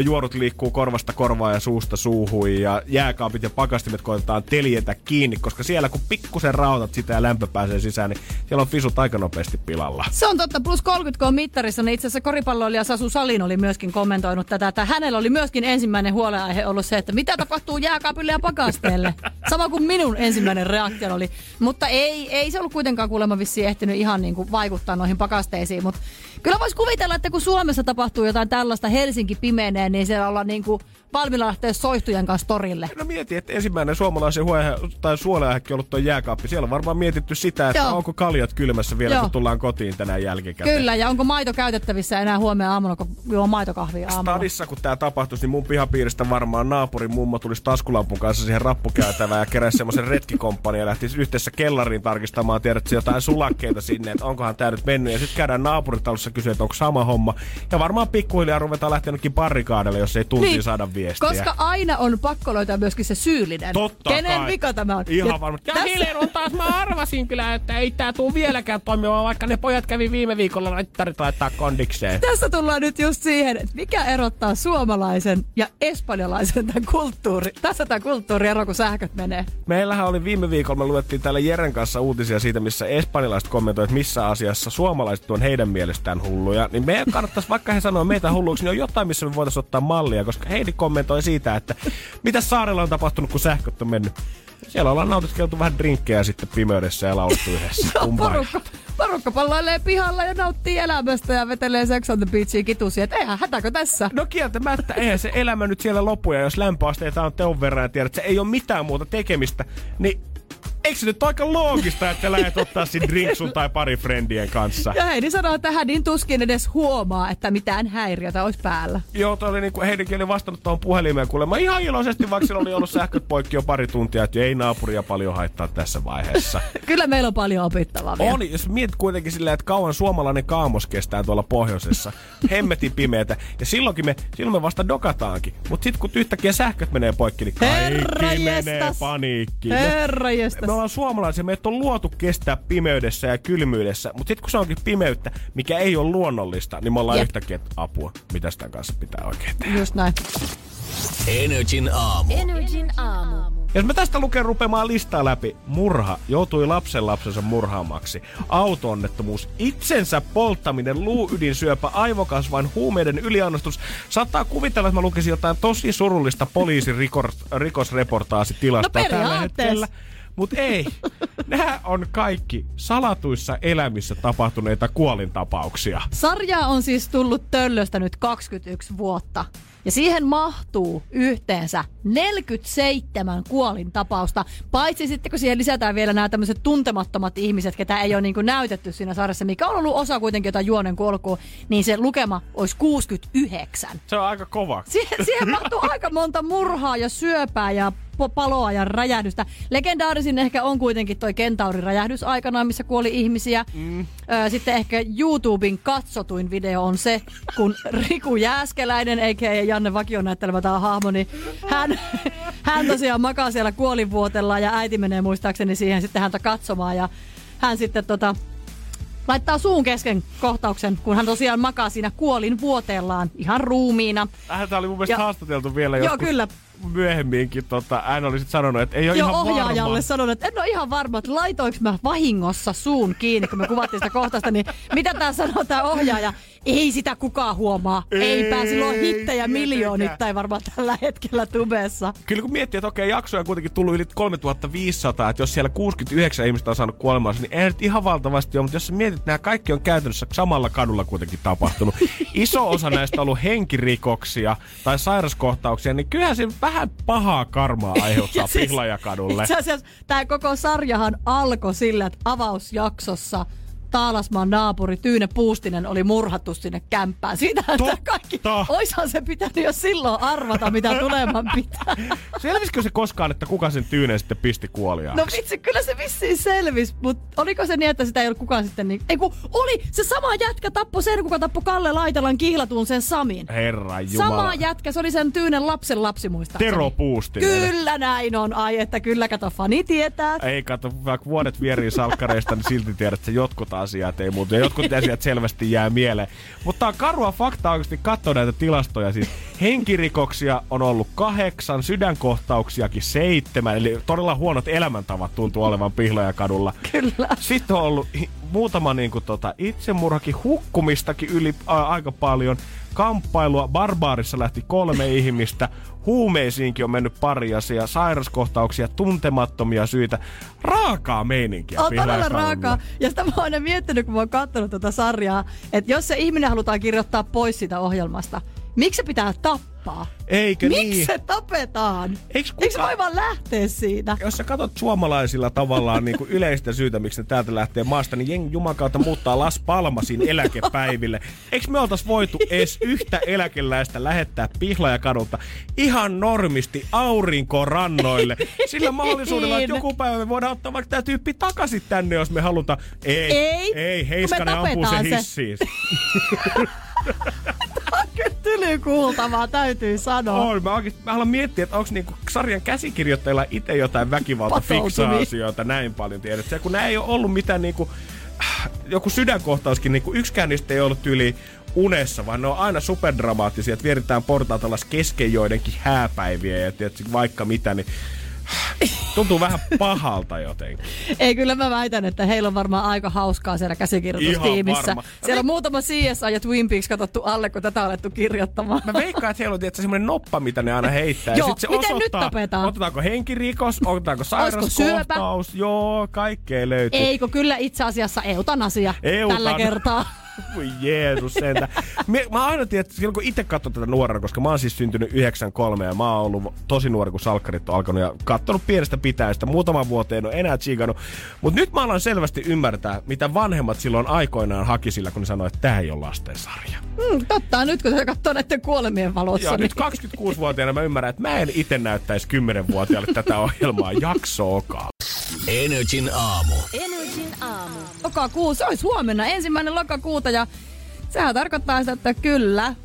juorut liikkuu korvasta korvaan ja suusta suuhun ja jääkaapit ja pakastimet koitetaan teljetä kiinni, koska siellä kun pikkusen rautat sitä ja lämpö pääsee sisään, niin siellä on fisut aika nopeasti pilalla. Se on totta, plus 30 kun on mittarissa, niin itse asiassa koripalloilija Sasu Salin oli myöskin kommentoinut tätä, että hänellä oli myöskin ensimmäinen huolenaihe ollut se, että mitä tapahtuu jääkaapille ja pakasteelle. Sama kuin minun ensimmäinen reaktio oli. Mutta ei, ei se ollut kuitenkaan kuulemma vissiin ehtinyt ihan niin kuin vaikuttaa noihin pakasteisiin, mutta kyllä voisi kuvitella, että kun Suomessa tapahtuu jotain tällaista, Helsinki pimenee, niin siellä ollaan niin kuin valmiilla lähteä soihtujen kanssa torille. No mieti, että ensimmäinen suomalaisen huohe- tai suoleähäkki ollut tuo jääkaappi. Siellä on varmaan mietitty sitä, että Joo. onko kaljat kylmässä vielä, Joo. kun tullaan kotiin tänään jälkikäteen. Kyllä, ja onko maito käytettävissä enää huomenna aamulla, kun juo maitokahvia aamulla? Stadissa, kun tämä tapahtuisi, niin mun pihapiiristä varmaan naapurin mummo tulisi taskulampun kanssa siihen rappukäytävään ja keräsi semmoisen retkikomppaniin ja lähti yhdessä kellariin tarkistamaan, tiedätkö, jotain sulakkeita sinne, että onkohan tämä nyt mennyt. Ja sitten käydään naapuritalossa kysyä, että onko sama homma. Ja varmaan pikkuhiljaa ruvetaan lähteä jonnekin barrikaadelle, jos ei tuntiin niin, saada viestiä. Koska aina on pakko löytää myöskin se syyllinen. Totta Kenen kai. vika tämä on? Ihan varma. Ja tässä- taas mä arvasin kyllä, että ei tää tuu vieläkään toimimaan, vaikka ne pojat kävi viime viikolla laittarit laittaa kondikseen. Tässä tullaan nyt just siihen, että mikä erottaa suomalaisen ja espanjalaisen tämän kulttuuri. Tässä tämä kulttuuriero, kun sähköt menee. Meillähän oli viime viikolla, me luettiin täällä Jeren kanssa uutisia siitä, missä espanjalaiset kommentoivat, että missä asiassa suomalaiset on heidän mielestään hulluja. Niin meidän kannattaisi, vaikka he sanoo meitä hulluiksi, niin on jotain, missä me voitaisiin ottaa mallia, koska Heidi kommentoi siitä, että mitä saarella on tapahtunut, kun sähköt on mennyt. Siellä ollaan nautiskeltu vähän drinkkejä sitten pimeydessä ja laulettu yhdessä. Kumpaa? porukka, porukka palloilee pihalla ja nauttii elämästä ja vetelee Sex on the Beachia kitusia. Et eihän hätäkö tässä? No kieltämättä, eihän se elämä nyt siellä lopu, ja jos lämpöasteita on teon verran ja tiedät, että se ei ole mitään muuta tekemistä, niin eikö se nyt aika loogista, että lähdet ottaa siinä drinksun tai pari friendien kanssa? Ja Heidi sanoo, että hän niin tuskin edes huomaa, että mitään häiriötä olisi päällä. Joo, toi oli niinku, Heidikin oli vastannut tuohon puhelimeen kuulemma ihan iloisesti, vaikka sillä oli ollut sähköt poikki jo pari tuntia, että ei naapuria paljon haittaa tässä vaiheessa. Kyllä meillä on paljon opittavaa vielä. On, jos mietit kuitenkin silleen, että kauan suomalainen kaamos kestää tuolla pohjoisessa. Hemmetin pimeätä. Ja silloinkin me, silloin me vasta dokataankin. Mutta sitten kun yhtäkkiä sähköt menee poikki, niin Herra kaikki menee jestas. paniikkiin. Herra jestas. Me ollaan suomalaisia, meidät on luotu kestää pimeydessä ja kylmyydessä, mutta sitten kun se onkin pimeyttä, mikä ei ole luonnollista, niin me ollaan Jep. yhtäkkiä, että apua, mitä sitä kanssa pitää oikein tehdä. Just näin. Energin aamu. Energin aamu. Jos mä tästä luken rupeamaan listaa läpi, murha joutui lapsen lapsensa murhaamaksi. Auto-onnettomuus, itsensä polttaminen, luuydinsyöpä, aivokasvain, huumeiden yliannostus. Saattaa kuvitella, että mä lukisin jotain tosi surullista poliisirikosreportaasitilasta No tällä hetkellä. Mutta ei. Nämä on kaikki salatuissa elämissä tapahtuneita kuolintapauksia. Sarjaa on siis tullut töllöstä nyt 21 vuotta. Ja siihen mahtuu yhteensä 47 kuolintapausta. Paitsi sitten, kun siihen lisätään vielä nämä tämmöiset tuntemattomat ihmiset, ketä ei ole niin näytetty siinä sarjassa, mikä on ollut osa kuitenkin jotain juonen kulkua, niin se lukema olisi 69. Se on aika kova. Siihen, siihen mahtuu aika monta murhaa ja syöpää ja paloa ja räjähdystä. Legendaarisin ehkä on kuitenkin toi Kentaurin räjähdys aikanaan, missä kuoli ihmisiä. Mm. Sitten ehkä YouTuben katsotuin video on se, kun Riku Jääskeläinen, eikä Janne Vakio näyttelemä tämä hahmo, niin hän, hän tosiaan makaa siellä kuolinvuotella ja äiti menee muistaakseni siihen sitten häntä katsomaan ja hän sitten tota, laittaa suun kesken kohtauksen, kun hän tosiaan makaa siinä kuolin vuoteellaan ihan ruumiina. Tämä oli mun mielestä Ja- haastateltu vielä Joo, joskus kyllä. Myöhemminkin. Tota, hän oli sit sanonut, että ei ole Joo, ihan ohjaajalle varma. sanon, että en ole ihan varma, että laitoinko mä vahingossa suun kiinni, kun me kuvattiin sitä kohtausta, niin mitä tää sanoo tää ohjaaja? Ei sitä kukaan huomaa. Ei, Eipä, Ei, sillä on hittejä miljoonittain varmaan tällä hetkellä tubessa. Kyllä kun miettii, että okei, jaksoja on kuitenkin tullut yli 3500, että jos siellä 69 ihmistä on saanut kuolemansa, niin ei nyt ihan valtavasti ole, mutta jos sä mietit, että nämä kaikki on käytännössä samalla kadulla kuitenkin tapahtunut. Iso osa näistä on ollut henkirikoksia tai sairaskohtauksia, niin kyllähän se vähän pahaa karmaa aiheuttaa Ja siis- Pihlajakadulle. Itse asiassa tämä koko sarjahan alkoi sillä, että avausjaksossa Taalasmaan naapuri Tyyne Puustinen oli murhattu sinne kämppään. Siitä kaikki, oishan se pitänyt jo silloin arvata, mitä tuleman pitää. Selvisikö se koskaan, että kuka sen tyyneen sitten pisti kuoliaaksi? No vitsi, kyllä se vissiin selvisi, mutta oliko se niin, että sitä ei ollut kukaan sitten niin... Ei kun oli, se sama jätkä tappoi sen, kuka tappoi Kalle Laitelan kihlatun sen Samin. Herra Jumala. Sama jätkä, se oli sen tyynen lapsen lapsi muistaakseni. Tero Puustinen. Kyllä näin on. Ai, että kyllä kato, fani tietää. Ei kato, vaikka vuodet vierii salkkareista, niin silti tiedät, että jotkut asiat ei muutu. Ja jotkut asiat selvästi jää mieleen. Mutta on karua faktaa oikeasti katsoa näitä tilastoja. Siis henkirikoksia on ollut kahdeksan, sydänkohtauksiakin seitsemän. Eli todella huonot elämäntavat tuntuu olevan Pihlajakadulla. Kyllä. Sitten on ollut muutama niin kuin, tota, itsemurhakin, hukkumistakin yli ä, aika paljon. Kamppailua, barbaarissa lähti kolme ihmistä. Huumeisiinkin on mennyt pari asiaa, sairaskohtauksia, tuntemattomia syitä. Raakaa meininkiä. On todella raakaa. Ja sitä mä oon aina miettinyt, kun mä oon katsonut tuota sarjaa, että jos se ihminen halutaan kirjoittaa pois siitä ohjelmasta, miksi se pitää tappaa? Eikö Miksi niin? se tapetaan? Eiks kuka- Eikö se voi vaan lähteä siitä? jos sä katsot suomalaisilla tavallaan niin kuin yleistä syytä, miksi ne täältä lähtee maasta, niin jengi Juman kautta muuttaa Las Palmasin eläkepäiville. Eikö me oltais voitu edes yhtä eläkeläistä lähettää Pihlajakadulta ihan normisti aurinkorannoille? Sillä mahdollisuudella, että Niin. joku päivä me voidaan ottaa vaikka tämä tyyppi takaisin tänne, jos me halutaan. Ei, Ei, ei Heiskanen ampuu se. hissiin. Kyllä tylykuultavaa, täytyy sanoa. On, mä, oikeasti, mä haluan miettiä, että onko niinku sarjan käsikirjoittajilla itse jotain väkivaltafiksaatioita näin paljon, tiedät. sä, kun nämä ei ole ollut mitään niinku, äh, joku sydänkohtauskin, niinku yksikään niistä ei ollut yli unessa, vaan ne on aina superdramaattisia, että vieritään portaat alas kesken joidenkin hääpäiviä ja tiedät, vaikka mitä, niin tuntuu vähän pahalta jotenkin. Ei, kyllä mä väitän, että heillä on varmaan aika hauskaa siellä käsikirjoitustiimissä. Siellä on muutama CSI ja Twin Peaks katsottu alle, kun tätä on alettu kirjoittamaan. Mä veikkaan, että heillä on tietysti semmoinen noppa, mitä ne aina heittää. Joo, ja sit se miten nyt osoittaa, tapetaan? Otetaanko henkirikos, otetaanko sairauskohtaus. Joo, kaikkea löytyy. Eikö kyllä itse asiassa eutanasia Eutan- tällä kertaa? Voi Jeesus sentä. Mä, aina tiedän, että silloin kun itse katson tätä nuorena, koska mä oon siis syntynyt 93 ja mä oon ollut tosi nuori, kun salkkarit on alkanut ja katsonut pienestä pitäistä. Muutaman vuoteen en ole enää tsiikannut. Mutta nyt mä alan selvästi ymmärtää, mitä vanhemmat silloin aikoinaan haki sillä, kun ne sanoi, että tää ei ole lastensarja. Hmm, totta, nyt kun se katsoo näiden kuolemien valossa. Joo, niin... nyt 26-vuotiaana mä ymmärrän, että mä en itse näyttäisi 10-vuotiaalle tätä ohjelmaa jaksoakaan. Energin aamu. Energin aamu. lokakuu, se olisi huomenna ensimmäinen lokakuuta ja sehän tarkoittaa sitä, että kyllä,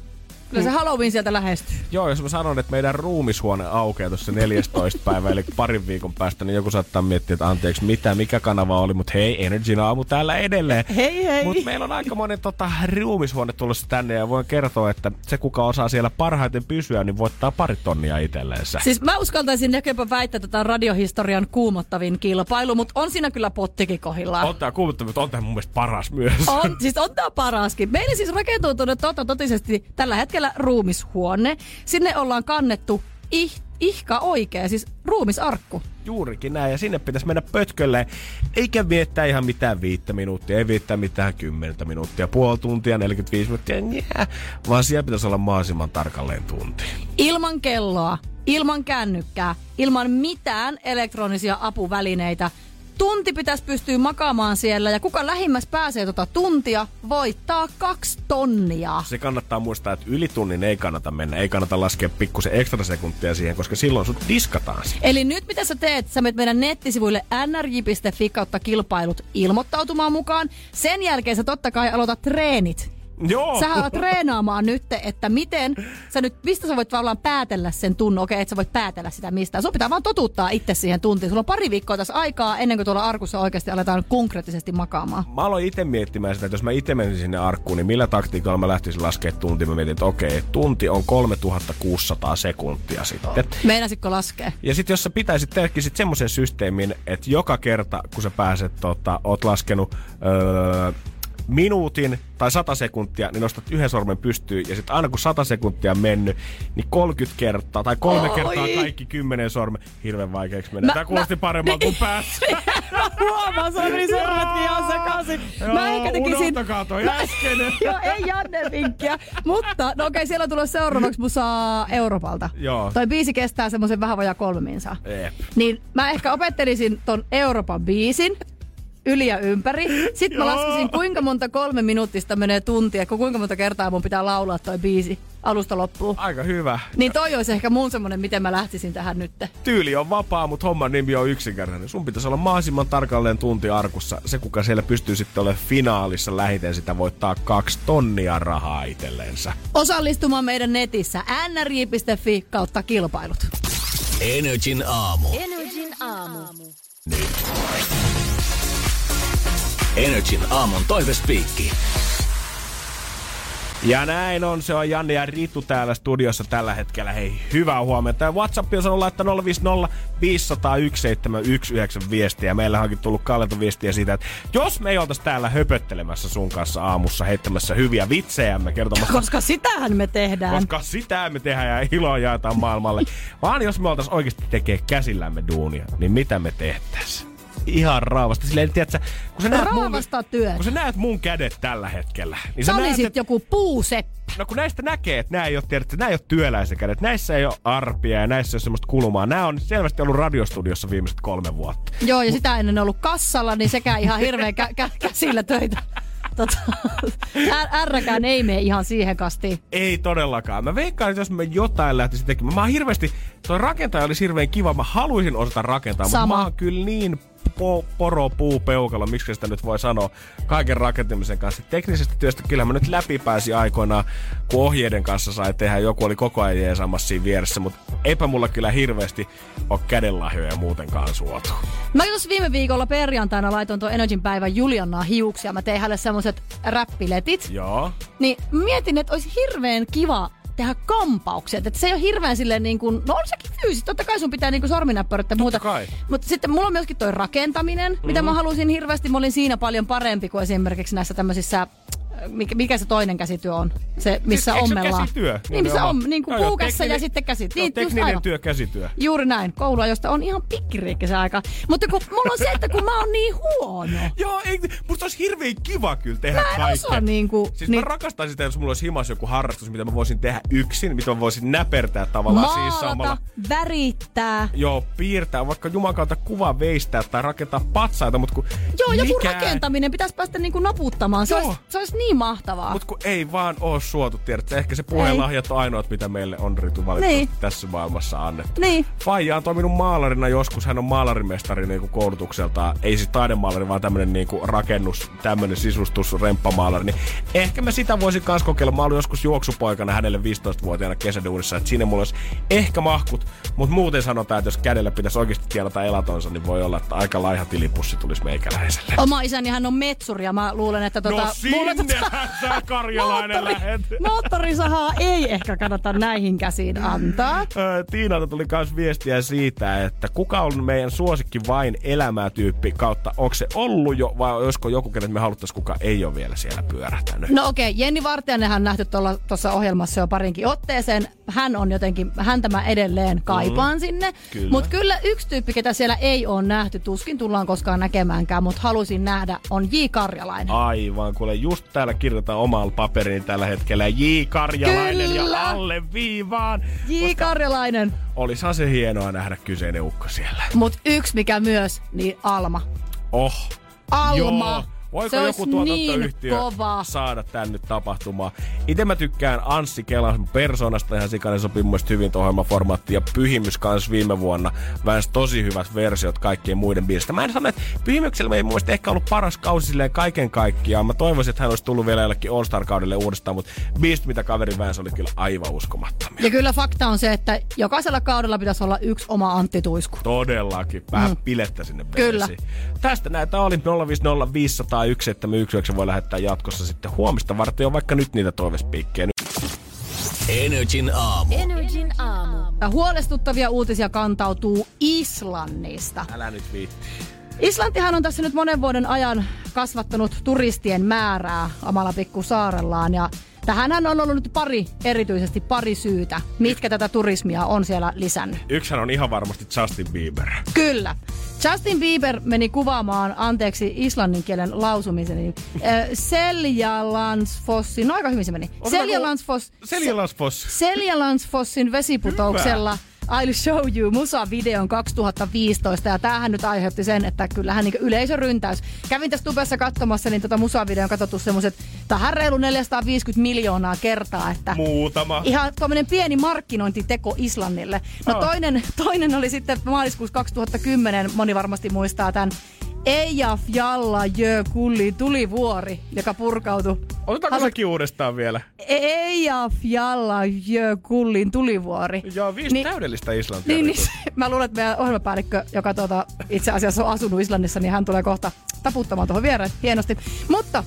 kyllä se Mm. Halloween sieltä lähestyy. Joo, jos mä sanon, että meidän ruumishuone aukeaa tuossa 14. päivä, eli parin viikon päästä, niin joku saattaa miettiä, että anteeksi, mitä, mikä kanava oli, mutta hei, Energy aamu täällä edelleen. Hei hei. Mutta meillä on aika monen tota, ruumishuone tulossa tänne ja voin kertoa, että se kuka osaa siellä parhaiten pysyä, niin voittaa pari tonnia itselleensä. Siis mä uskaltaisin jopa väittää, että tämä on radiohistorian kuumottavin kilpailu, mutta on siinä kyllä pottikin kohillaan. On tää kuumottava, mutta on tää mun mielestä paras myös. On, siis on tää paraskin. Meillä siis rakentuu tuonne tota totisesti tällä hetkellä ruumishuone. Sinne ollaan kannettu ih, ihka oikea, siis ruumisarkku. Juurikin näin, ja sinne pitäisi mennä pötkölle, eikä viettää ihan mitään viittä minuuttia, ei viettää mitään kymmentä minuuttia, puoli tuntia, 45 minuuttia, njää, vaan siellä pitäisi olla mahdollisimman tarkalleen tunti. Ilman kelloa, ilman kännykkää, ilman mitään elektronisia apuvälineitä. Tunti pitäisi pystyä makaamaan siellä ja kuka lähimmäs pääsee tota tuntia, voittaa kaksi tonnia. Se kannattaa muistaa, että yli tunnin ei kannata mennä, ei kannata laskea pikkusen ekstra sekuntia siihen, koska silloin sut diskataan siihen. Eli nyt mitä sä teet? Sä menet meidän nettisivuille nrj.fi kautta kilpailut ilmoittautumaan mukaan. Sen jälkeen sä totta kai aloitat treenit. Joo! Sä alat treenaamaan nyt, että miten sä nyt, mistä sä voit tavallaan päätellä sen tunnon. Okei, että sä voit päätellä sitä mistään. Sun pitää vaan totuttaa itse siihen tuntiin. Sulla on pari viikkoa tässä aikaa ennen kuin tuolla arkussa oikeasti aletaan konkreettisesti makaamaan. Mä aloin itse miettimään sitä, että jos mä itse menisin sinne arkkuun, niin millä taktiikalla mä lähtisin laskemaan tunti. Mä mietin, että okei, tunti on 3600 sekuntia sitten. Meinasitko laskea? Ja sitten jos sä pitäisit tehdäkin semmoisen systeemin, että joka kerta kun sä pääset, tota, oot laskenut öö, minuutin tai 100 sekuntia, niin nostat yhden sormen pystyyn ja sitten aina kun 100 sekuntia on mennyt, niin 30 kertaa tai kolme Oi. kertaa kaikki kymmenen sormen. Hirveän vaikeaksi mennä. Mä- Tämä kuulosti mä- paremmalta kuin päässä. Mä huomaan, se meni sormetkin ihan sekaisin. Mä ehkä tekisin... unohtakaa toi äskeinen. Joo, ei Janne vinkkiä. Mutta, no okei, siellä on tullut seuraavaksi musaa Euroopalta. Joo. Toi biisi kestää semmoisen vähän vajaa kolme minsaa. Niin mä ehkä opettelisin ton Euroopan biisin. Yli ja ympäri. Sitten mä laskisin, kuinka monta kolme minuuttista menee tuntia, kun kuinka monta kertaa mun pitää laulaa toi biisi alusta loppuun. Aika hyvä. Niin toi olisi ehkä mun semmonen, miten mä lähtisin tähän nyt. Tyyli on vapaa, mutta homman nimi on yksinkertainen. Sun pitäisi olla mahdollisimman tarkalleen tunti arkussa. Se, kuka siellä pystyy sitten olemaan finaalissa lähiten, sitä voittaa kaksi tonnia rahaa itsellensä. Osallistumaan meidän netissä nri.fi kautta kilpailut. Energin aamu. Energin aamu. Energin aamun toivespiikki. Ja näin on, se on Janne ja Ritu täällä studiossa tällä hetkellä. Hei, hyvää huomenta. Ja WhatsApp on sanonut laittaa 050 501 719 viestiä. Meillä onkin tullut Kallelta viestiä siitä, että jos me ei oltaisi täällä höpöttelemässä sun kanssa aamussa, heittämässä hyviä vitsejämme kertomassa Koska sitähän me tehdään. koska sitä me tehdään ja iloa jaetaan maailmalle. Vaan jos me oltais oikeasti tekee käsillämme duunia, niin mitä me tehtäis? Ihan raavasta. Silleen, tiedätkö, kun sä näet mun, Raavasta työt. kun sä näet mun kädet tällä hetkellä, niin Sä sä näet, olisit että, joku puuseppä. no kun näistä näkee, että nämä ei ole, tiedätkö, nämä ei ole työläisen kädet. Näissä ei ole arpia ja näissä ei ole semmoista kulumaa. Nämä on selvästi ollut radiostudiossa viimeiset kolme vuotta. Joo, ja sitä ennen ollut kassalla, niin sekä ihan hirveän kä- kä- käsillä töitä. Tota, Rkään ei mene ihan siihen kastiin. Ei todellakaan. Mä veikkaan, että jos mä jotain lähtisin tekemään. Mä oon hirveästi, toi rakentaja olisi hirveän kiva. Mä haluaisin osata rakentaa, mutta Sama. mä oon kyllä niin po, poro, puu, peukalo, miksi sitä nyt voi sanoa, kaiken rakentamisen kanssa. Teknisestä työstä kyllä mä nyt läpi pääsin aikoinaan, kun ohjeiden kanssa sai tehdä. Joku oli koko ajan jeesaamassa siinä vieressä, mutta eipä mulla kyllä hirveästi ole kädenlahjoja muutenkaan suotu. Mä tuossa viime viikolla perjantaina laitoin tuon Energin päivän Juliannaa hiuksia. Mä tein hänelle semmoset räppiletit. Joo. Niin mietin, että olisi hirveän kiva tehdä kampaukset. Että se ei ole hirveän silleen niin kuin, no on sekin fyysistä. Totta kai sun pitää niin kuin ja muuta. kai. Mutta sitten mulla on myöskin toi rakentaminen, mm-hmm. mitä mä halusin hirveästi. Mä olin siinä paljon parempi kuin esimerkiksi näissä tämmöisissä mikä, mikä se toinen käsityö on? Se, missä Eikö se ommellaan. käsityö? Niin, missä on, niin kuin Joo, joo, puukassa ja sitten käsit. Niin, tekninen aivan. työ, käsityö. Juuri näin. Koulua, josta on ihan pikkiriikki se aika. Mutta kun mulla on se, että kun mä oon niin huono. Joo, ei, musta olisi hirveän kiva kyllä tehdä Mä en osaa niinku- Siis niin- mä rakastaisin sitä, jos mulla olisi himas joku harrastus, mitä mä voisin tehdä yksin, mitä mä voisin näpertää tavallaan siis Maalata, samalla. värittää. Joo, piirtää, vaikka Jumalan kautta kuva veistää tai rakentaa patsaita, mutta kun Joo, joku mikään- rakentaminen pitäisi päästä niinku naputtamaan. Se olisi, se olisi niin mahtavaa. Mut kun ei vaan oo suotu, tiedätkö? Ehkä se puhelahjat on ainoat, mitä meille on Ritu valitettavasti Niin. tässä maailmassa annettu. Niin. Faija on toiminut maalarina joskus. Hän on maalarimestari niinku koulutukseltaan. Ei siis taidemaalari, vaan tämmönen niinku rakennus, tämmönen sisustus, remppamaalari. Niin ehkä mä sitä voisin kans kokeilla. Mä olin joskus juoksupoikana hänelle 15-vuotiaana kesäduunissa. Että siinä mulla olisi ehkä mahkut. Mutta muuten sanotaan, että jos kädellä pitäisi oikeasti tienata elatonsa, niin voi olla, että aika laiha tilipussi tulisi meikäläiselle. Oma isäni hän on metsuri ja mä luulen, että tota... No sinnehän sä karjalainen lähet. moottorisahaa ei ehkä kannata näihin käsiin antaa. Tiinalta tuli myös viestiä siitä, että kuka on meidän suosikki vain elämää tyyppi kautta, onko se ollut jo vai olisiko joku, kenet me haluttaisiin, kuka ei ole vielä siellä pyörähtänyt. No okei, okay, Jenni Vartijainen on nähty tuossa ohjelmassa jo parinkin otteeseen. Hän on jotenkin, häntä mä edelleen kaipaan mm, sinne. Mutta kyllä yksi tyyppi, ketä siellä ei ole nähty, tuskin tullaan koskaan näkemäänkään, mutta halusin nähdä, on J. Karjalainen. Aivan, kuule just täällä kirjoitetaan omalla paperiin tällä hetkellä J. Karjalainen Kyllä. ja alle viivaan. J. Karjalainen. Olisihan se hienoa nähdä kyseinen ukko siellä. Mutta yksi mikä myös, niin Alma. Oh. Alma. Joo. Voiko Se joku tuotantoyhtiö niin kova. saada tän nyt tapahtumaan? Itse mä tykkään Anssi Kelan persoonasta ihan sikainen sopii mun hyvin tuohon ohjelmaformaattiin. Ja Pyhimys kans viime vuonna väänsi tosi hyvät versiot kaikkien muiden biisistä. Mä en sano, että Pyhimyksellä ei mun ehkä ollut paras kausi silleen kaiken kaikkiaan. Mä toivoisin, että hän olisi tullut vielä jollekin All Star-kaudelle uudestaan, mutta biisit, mitä kaveri väänsi, oli kyllä aivan uskomattomia. Ja kyllä fakta on se, että jokaisella kaudella pitäisi olla yksi oma Antti Tuisku. Todellakin. Vähän mm. pilettä sinne Kyllä. veesi. Tästä näitä oli 050 500 171 voi lähettää jatkossa sitten huomista varten jo vaikka nyt niitä toivespiikkejä. Energin aamu. Energin aamu. Ja huolestuttavia uutisia kantautuu Islannista. Älä nyt viitti. Islantihan on tässä nyt monen vuoden ajan kasvattanut turistien määrää omalla pikkusaarellaan ja tähänhän on ollut nyt pari, erityisesti pari syytä, mitkä tätä turismia on siellä lisännyt. Yksihän on ihan varmasti Justin Bieber. Kyllä. Justin Bieber meni kuvaamaan, anteeksi islannin kielen lausumiseni, äh, Seljalandsfossin, no aika hyvin se meni. Seljalandsfoss, Seljalandsfoss. Seljalandsfossin vesiputouksella I'll Show You musavideon 2015 ja tämähän nyt aiheutti sen, että kyllähän niin yleisö ryntäys. Kävin tässä tubessa katsomassa, niin tota musavideon katsottu semmoiset, tähän reilu 450 miljoonaa kertaa, että Muutama. ihan tuommoinen pieni markkinointiteko Islannille. No Oh. toinen, toinen oli sitten maaliskuussa 2010, moni varmasti muistaa tämän Eija Fjalla Jö Kulli tulivuori, joka purkautui. Otetaanko Haluat- sekin uudestaan vielä? Eija Fjalla Jö Kullin tulivuori. Joo, viisi Niin- täydellistä Islantia. Niin, niin, mä luulen, että meidän ohjelmapäällikkö, joka tuota, itse asiassa on asunut Islannissa, niin hän tulee kohta taputtamaan tuohon viereen hienosti. Mutta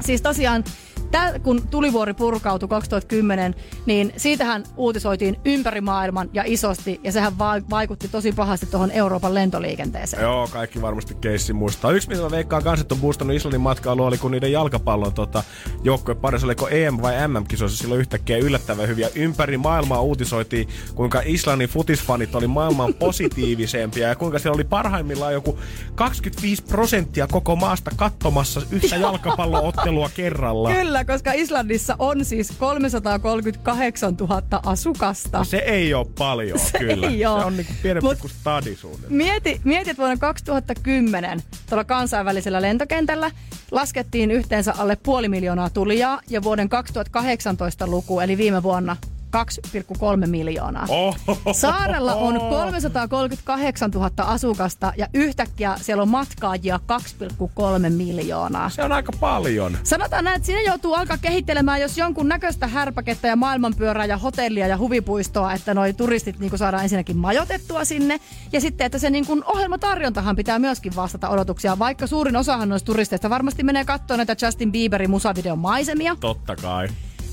siis tosiaan, tää, kun tulivuori purkautui 2010, niin siitähän uutisoitiin ympäri maailman ja isosti, ja sehän va- vaikutti tosi pahasti tuohon Euroopan lentoliikenteeseen. Joo, kaikki varmasti keissi muistaa. Yksi, mitä mä veikkaan kans, että on boostannut Islannin matkailu, oli kun niiden jalkapallon tota, joukkue parissa, oliko EM- vai MM-kisoissa silloin yhtäkkiä yllättävän hyviä. Ympäri maailmaa uutisoitiin, kuinka Islannin futisfanit oli maailman positiivisempia ja kuinka siellä oli parhaimmillaan joku 25 prosenttia koko maasta katsomassa yhtä jalkapalloottelua kerralla. Kyllä, koska Islannissa on siis 338 000 asukasta. Se ei ole paljon, Se kyllä. ei oo. Se on niinku pienempi Mut- kuin stadi. Mieti, mieti, että vuonna 2010 tuolla kansainvälisellä lentokentällä laskettiin yhteensä alle puoli miljoonaa tulijaa ja vuoden 2018 luku, eli viime vuonna 2,3 miljoonaa. Oho. Saarella on 338 000 asukasta ja yhtäkkiä siellä on matkaajia 2,3 miljoonaa. Se on aika paljon. Sanotaan näin, että sinne joutuu alkaa kehittelemään, jos jonkun näköistä härpäkettä ja maailmanpyörää ja hotellia ja huvipuistoa, että noi turistit niin saadaan ensinnäkin majoitettua sinne. Ja sitten, että se niin kuin ohjelmatarjontahan pitää myöskin vastata odotuksia, vaikka suurin osahan noista turisteista varmasti menee katsoa näitä Justin Bieberin musavideon maisemia. Totta kai.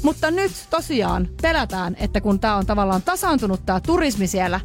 Mutta nyt tosiaan pelätään, että kun tämä on tavallaan tasaantunut tämä turismi siellä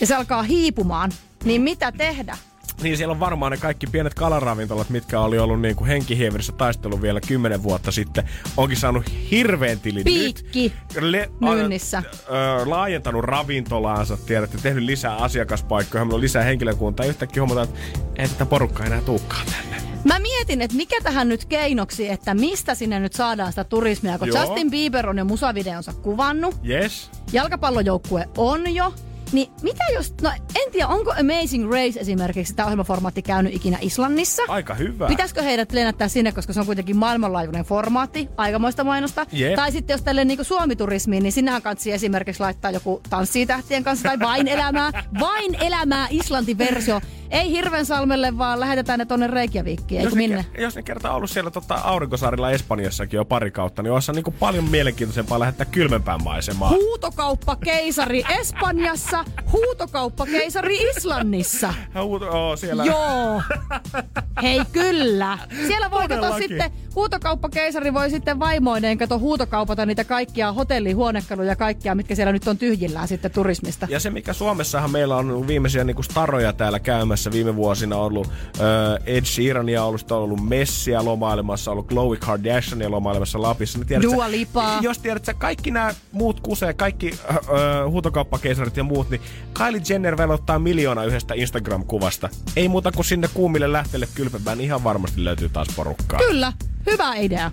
ja se alkaa hiipumaan, niin mitä tehdä? Niin siellä on varmaan ne kaikki pienet kalaravintolat, mitkä oli ollut niin kuin henkihieverissä taistelu vielä kymmenen vuotta sitten, onkin saanut hirveän tilin Piikki nyt. Le- myynnissä. Ö, laajentanut ravintolaansa, tiedätte, tehnyt lisää asiakaspaikkoja, meillä on lisää henkilökuntaa. Yhtäkkiä huomataan, että ei tätä porukkaa enää tänne. Mä mietin, että mikä tähän nyt keinoksi, että mistä sinne nyt saadaan sitä turismia, kun Joo. Justin Bieber on jo musavideonsa kuvannut, Yes. jalkapallojoukkue on jo, niin mitä jos, no en tiedä, onko Amazing Race esimerkiksi tämä ohjelmaformaatti käynyt ikinä Islannissa? Aika hyvä. Pitäisikö heidät lennättää sinne, koska se on kuitenkin maailmanlaajuinen formaatti, aikamoista mainosta. Jep. Tai sitten jos tälle niin Suomi-turismiin, niin sinnehän kansi esimerkiksi laittaa joku tanssii tähtien kanssa tai vain elämää, vain elämää Islanti-versio. Ei Hirvensalmelle, vaan lähetetään ne tonne Reykjavikkiin, jos, ne, minne? ke- jos ne kertaa ollut siellä tota, aurinkosaarilla Espanjassakin jo pari kautta, niin olisi niinku paljon mielenkiintoisempaa lähettää kylmempään maisemaan. Huutokauppakeisari Espanjassa, huutokauppakeisari Islannissa. Huuto, oo, siellä. Joo. Hei kyllä. Siellä voi kato sitten, huutokauppakeisari voi sitten vaimoineen kato huutokaupata niitä kaikkia hotellihuonekaluja ja kaikkia, mitkä siellä nyt on tyhjillään sitten turismista. Ja se, mikä Suomessahan meillä on ollut viimeisiä niinku staroja täällä käymässä viime vuosina ollut äh, Ed Sheerania ollut, sitten on ollut Messiä lomailemassa, ollut Chloe Kardashiania lomailemassa Lapissa. Niin tiedät, Dua Lipaa. Jos tiedät, sä kaikki nämä muut kusee, kaikki äh, äh, huutokauppakeisarit ja muut, niin Kylie Jenner velottaa miljoona yhdestä Instagram-kuvasta. Ei muuta kuin sinne kuumille lähteelle kylpemään, niin ihan varmasti löytyy taas porukkaa. Kyllä, hyvä idea.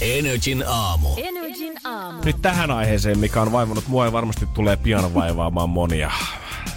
Energin aamu. Energin aamu. Nyt tähän aiheeseen, mikä on vaivannut mua ja varmasti tulee pian vaivaamaan monia.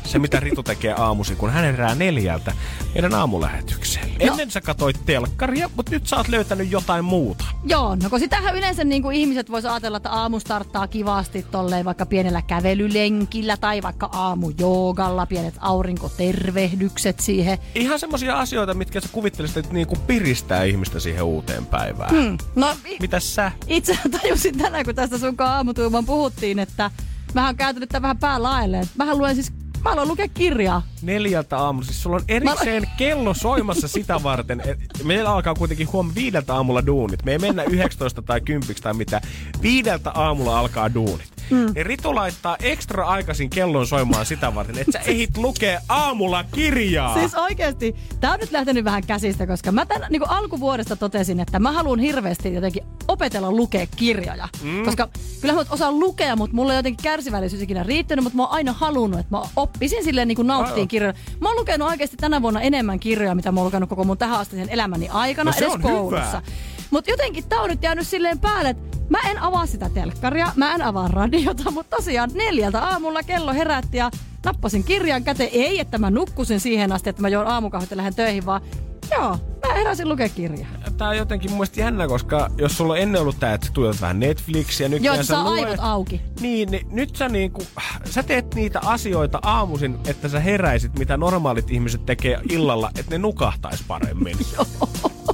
Se, mitä Ritu tekee aamuisin, kun hän herää neljältä meidän aamulähetykseen. No. Ennen sä katsoit telkkaria, mutta nyt sä oot löytänyt jotain muuta. Joo, no kun sitähän yleensä niin kuin ihmiset vois ajatella, että aamu starttaa kivasti tolleen vaikka pienellä kävelylenkillä tai vaikka aamujoogalla, pienet aurinkotervehdykset siihen. Ihan semmosia asioita, mitkä sä kuvittelisit, että niinku piristää ihmistä siihen uuteen päivään. Hmm. No i- Mitäs sä? itse tajusin tänään, kun tästä sun aamutuuman puhuttiin, että mähän on kääntynyt tämän vähän päälaelleen. Mähän luen siis, mä haluan lukea kirjaa. Neljältä aamulla. Siis sulla on erikseen kello soimassa sitä varten. Meillä alkaa kuitenkin huom viideltä aamulla duunit. Me ei mennä 19 tai 10 tai mitä. Viideltä aamulla alkaa duunit. Mm. Niin Ritu laittaa ekstra aikaisin kellon soimaan sitä varten, että sä ehit lukea aamulla kirjaa. Siis oikeesti, tää on nyt lähtenyt vähän käsistä, koska mä tän, niin alkuvuodesta totesin, että mä haluan hirveästi jotenkin opetella lukea kirjoja. Mm. Koska kyllä mä osaan lukea, mutta mulla ei jotenkin kärsivällisyys ikinä riittänyt, mutta mä oon aina halunnut, että mä oppisin silleen niin nauttiin Aivan. kirjoja. Mä oon lukenut oikeasti tänä vuonna enemmän kirjoja, mitä mä oon lukenut koko mun tähän asti elämäni aikana, No se edes on koulussa. Mutta jotenkin tää on nyt jäänyt silleen päälle, että Mä en avaa sitä telkkaria, mä en avaa radiota, mutta tosiaan neljältä aamulla kello herätti ja nappasin kirjan käteen. Ei, että mä nukkusin siihen asti, että mä joon aamukahvit ja lähden töihin, vaan joo, mä heräsin lukea kirjaa. Tää on jotenkin mun jännä, koska jos sulla on ennen ollut tää, että sä tuijot vähän Netflixiä, nyt Joo, että saa aivot auki. Niin, niin nyt sä niinku, sä teet niitä asioita aamuisin, että sä heräisit, mitä normaalit ihmiset tekee illalla, että ne nukahtais paremmin.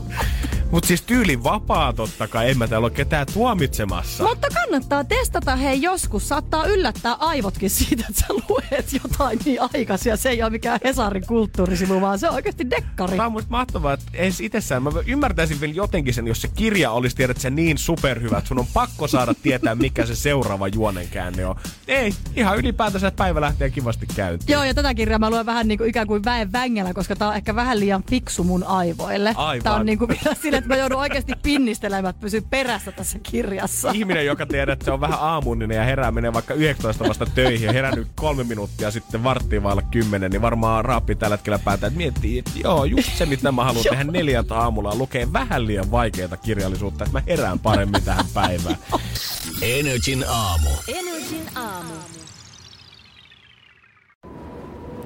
Mut siis tyylin vapaa totta kai, en mä täällä ole ketään tuomitsemassa. Mutta kannattaa testata hei joskus. Saattaa yllättää aivotkin siitä, että sä luet jotain niin aikaisia. Se ei ole mikään Hesarin kulttuurisivu, vaan se on oikeasti dekkari. Tämä on musta mahtavaa, että edes itsessään mä ymmärtäisin vielä jotenkin sen, jos se kirja olisi tiedät se niin superhyvä, että sun on pakko saada tietää, mikä se seuraava juonenkäänne on. Ei, ihan ylipäätänsä päivä lähtee kivasti käyntiin. Joo, ja tätä kirjaa mä luen vähän niin kuin ikään kuin väen vängellä, koska tää on ehkä vähän liian fiksu mun aivoille. Aivan. Tää on niin kuin vielä sille, että mä joudun oikeasti pinnistelemään, että pysyy perässä tässä kirjassa. Ihminen, joka tiedät, että se on vähän aamuninen ja herää menee vaikka 19 vasta töihin ja herännyt kolme minuuttia sitten varttiin vailla kymmenen, niin varmaan raappi tällä hetkellä päätä, että miettii, että joo, just se mitä mä haluan tehdä neljältä aamulla on lukee vähän liian vaikeaa kirjallisuutta, että mä herään paremmin tähän päivään. Energin aamu. Energin aamu.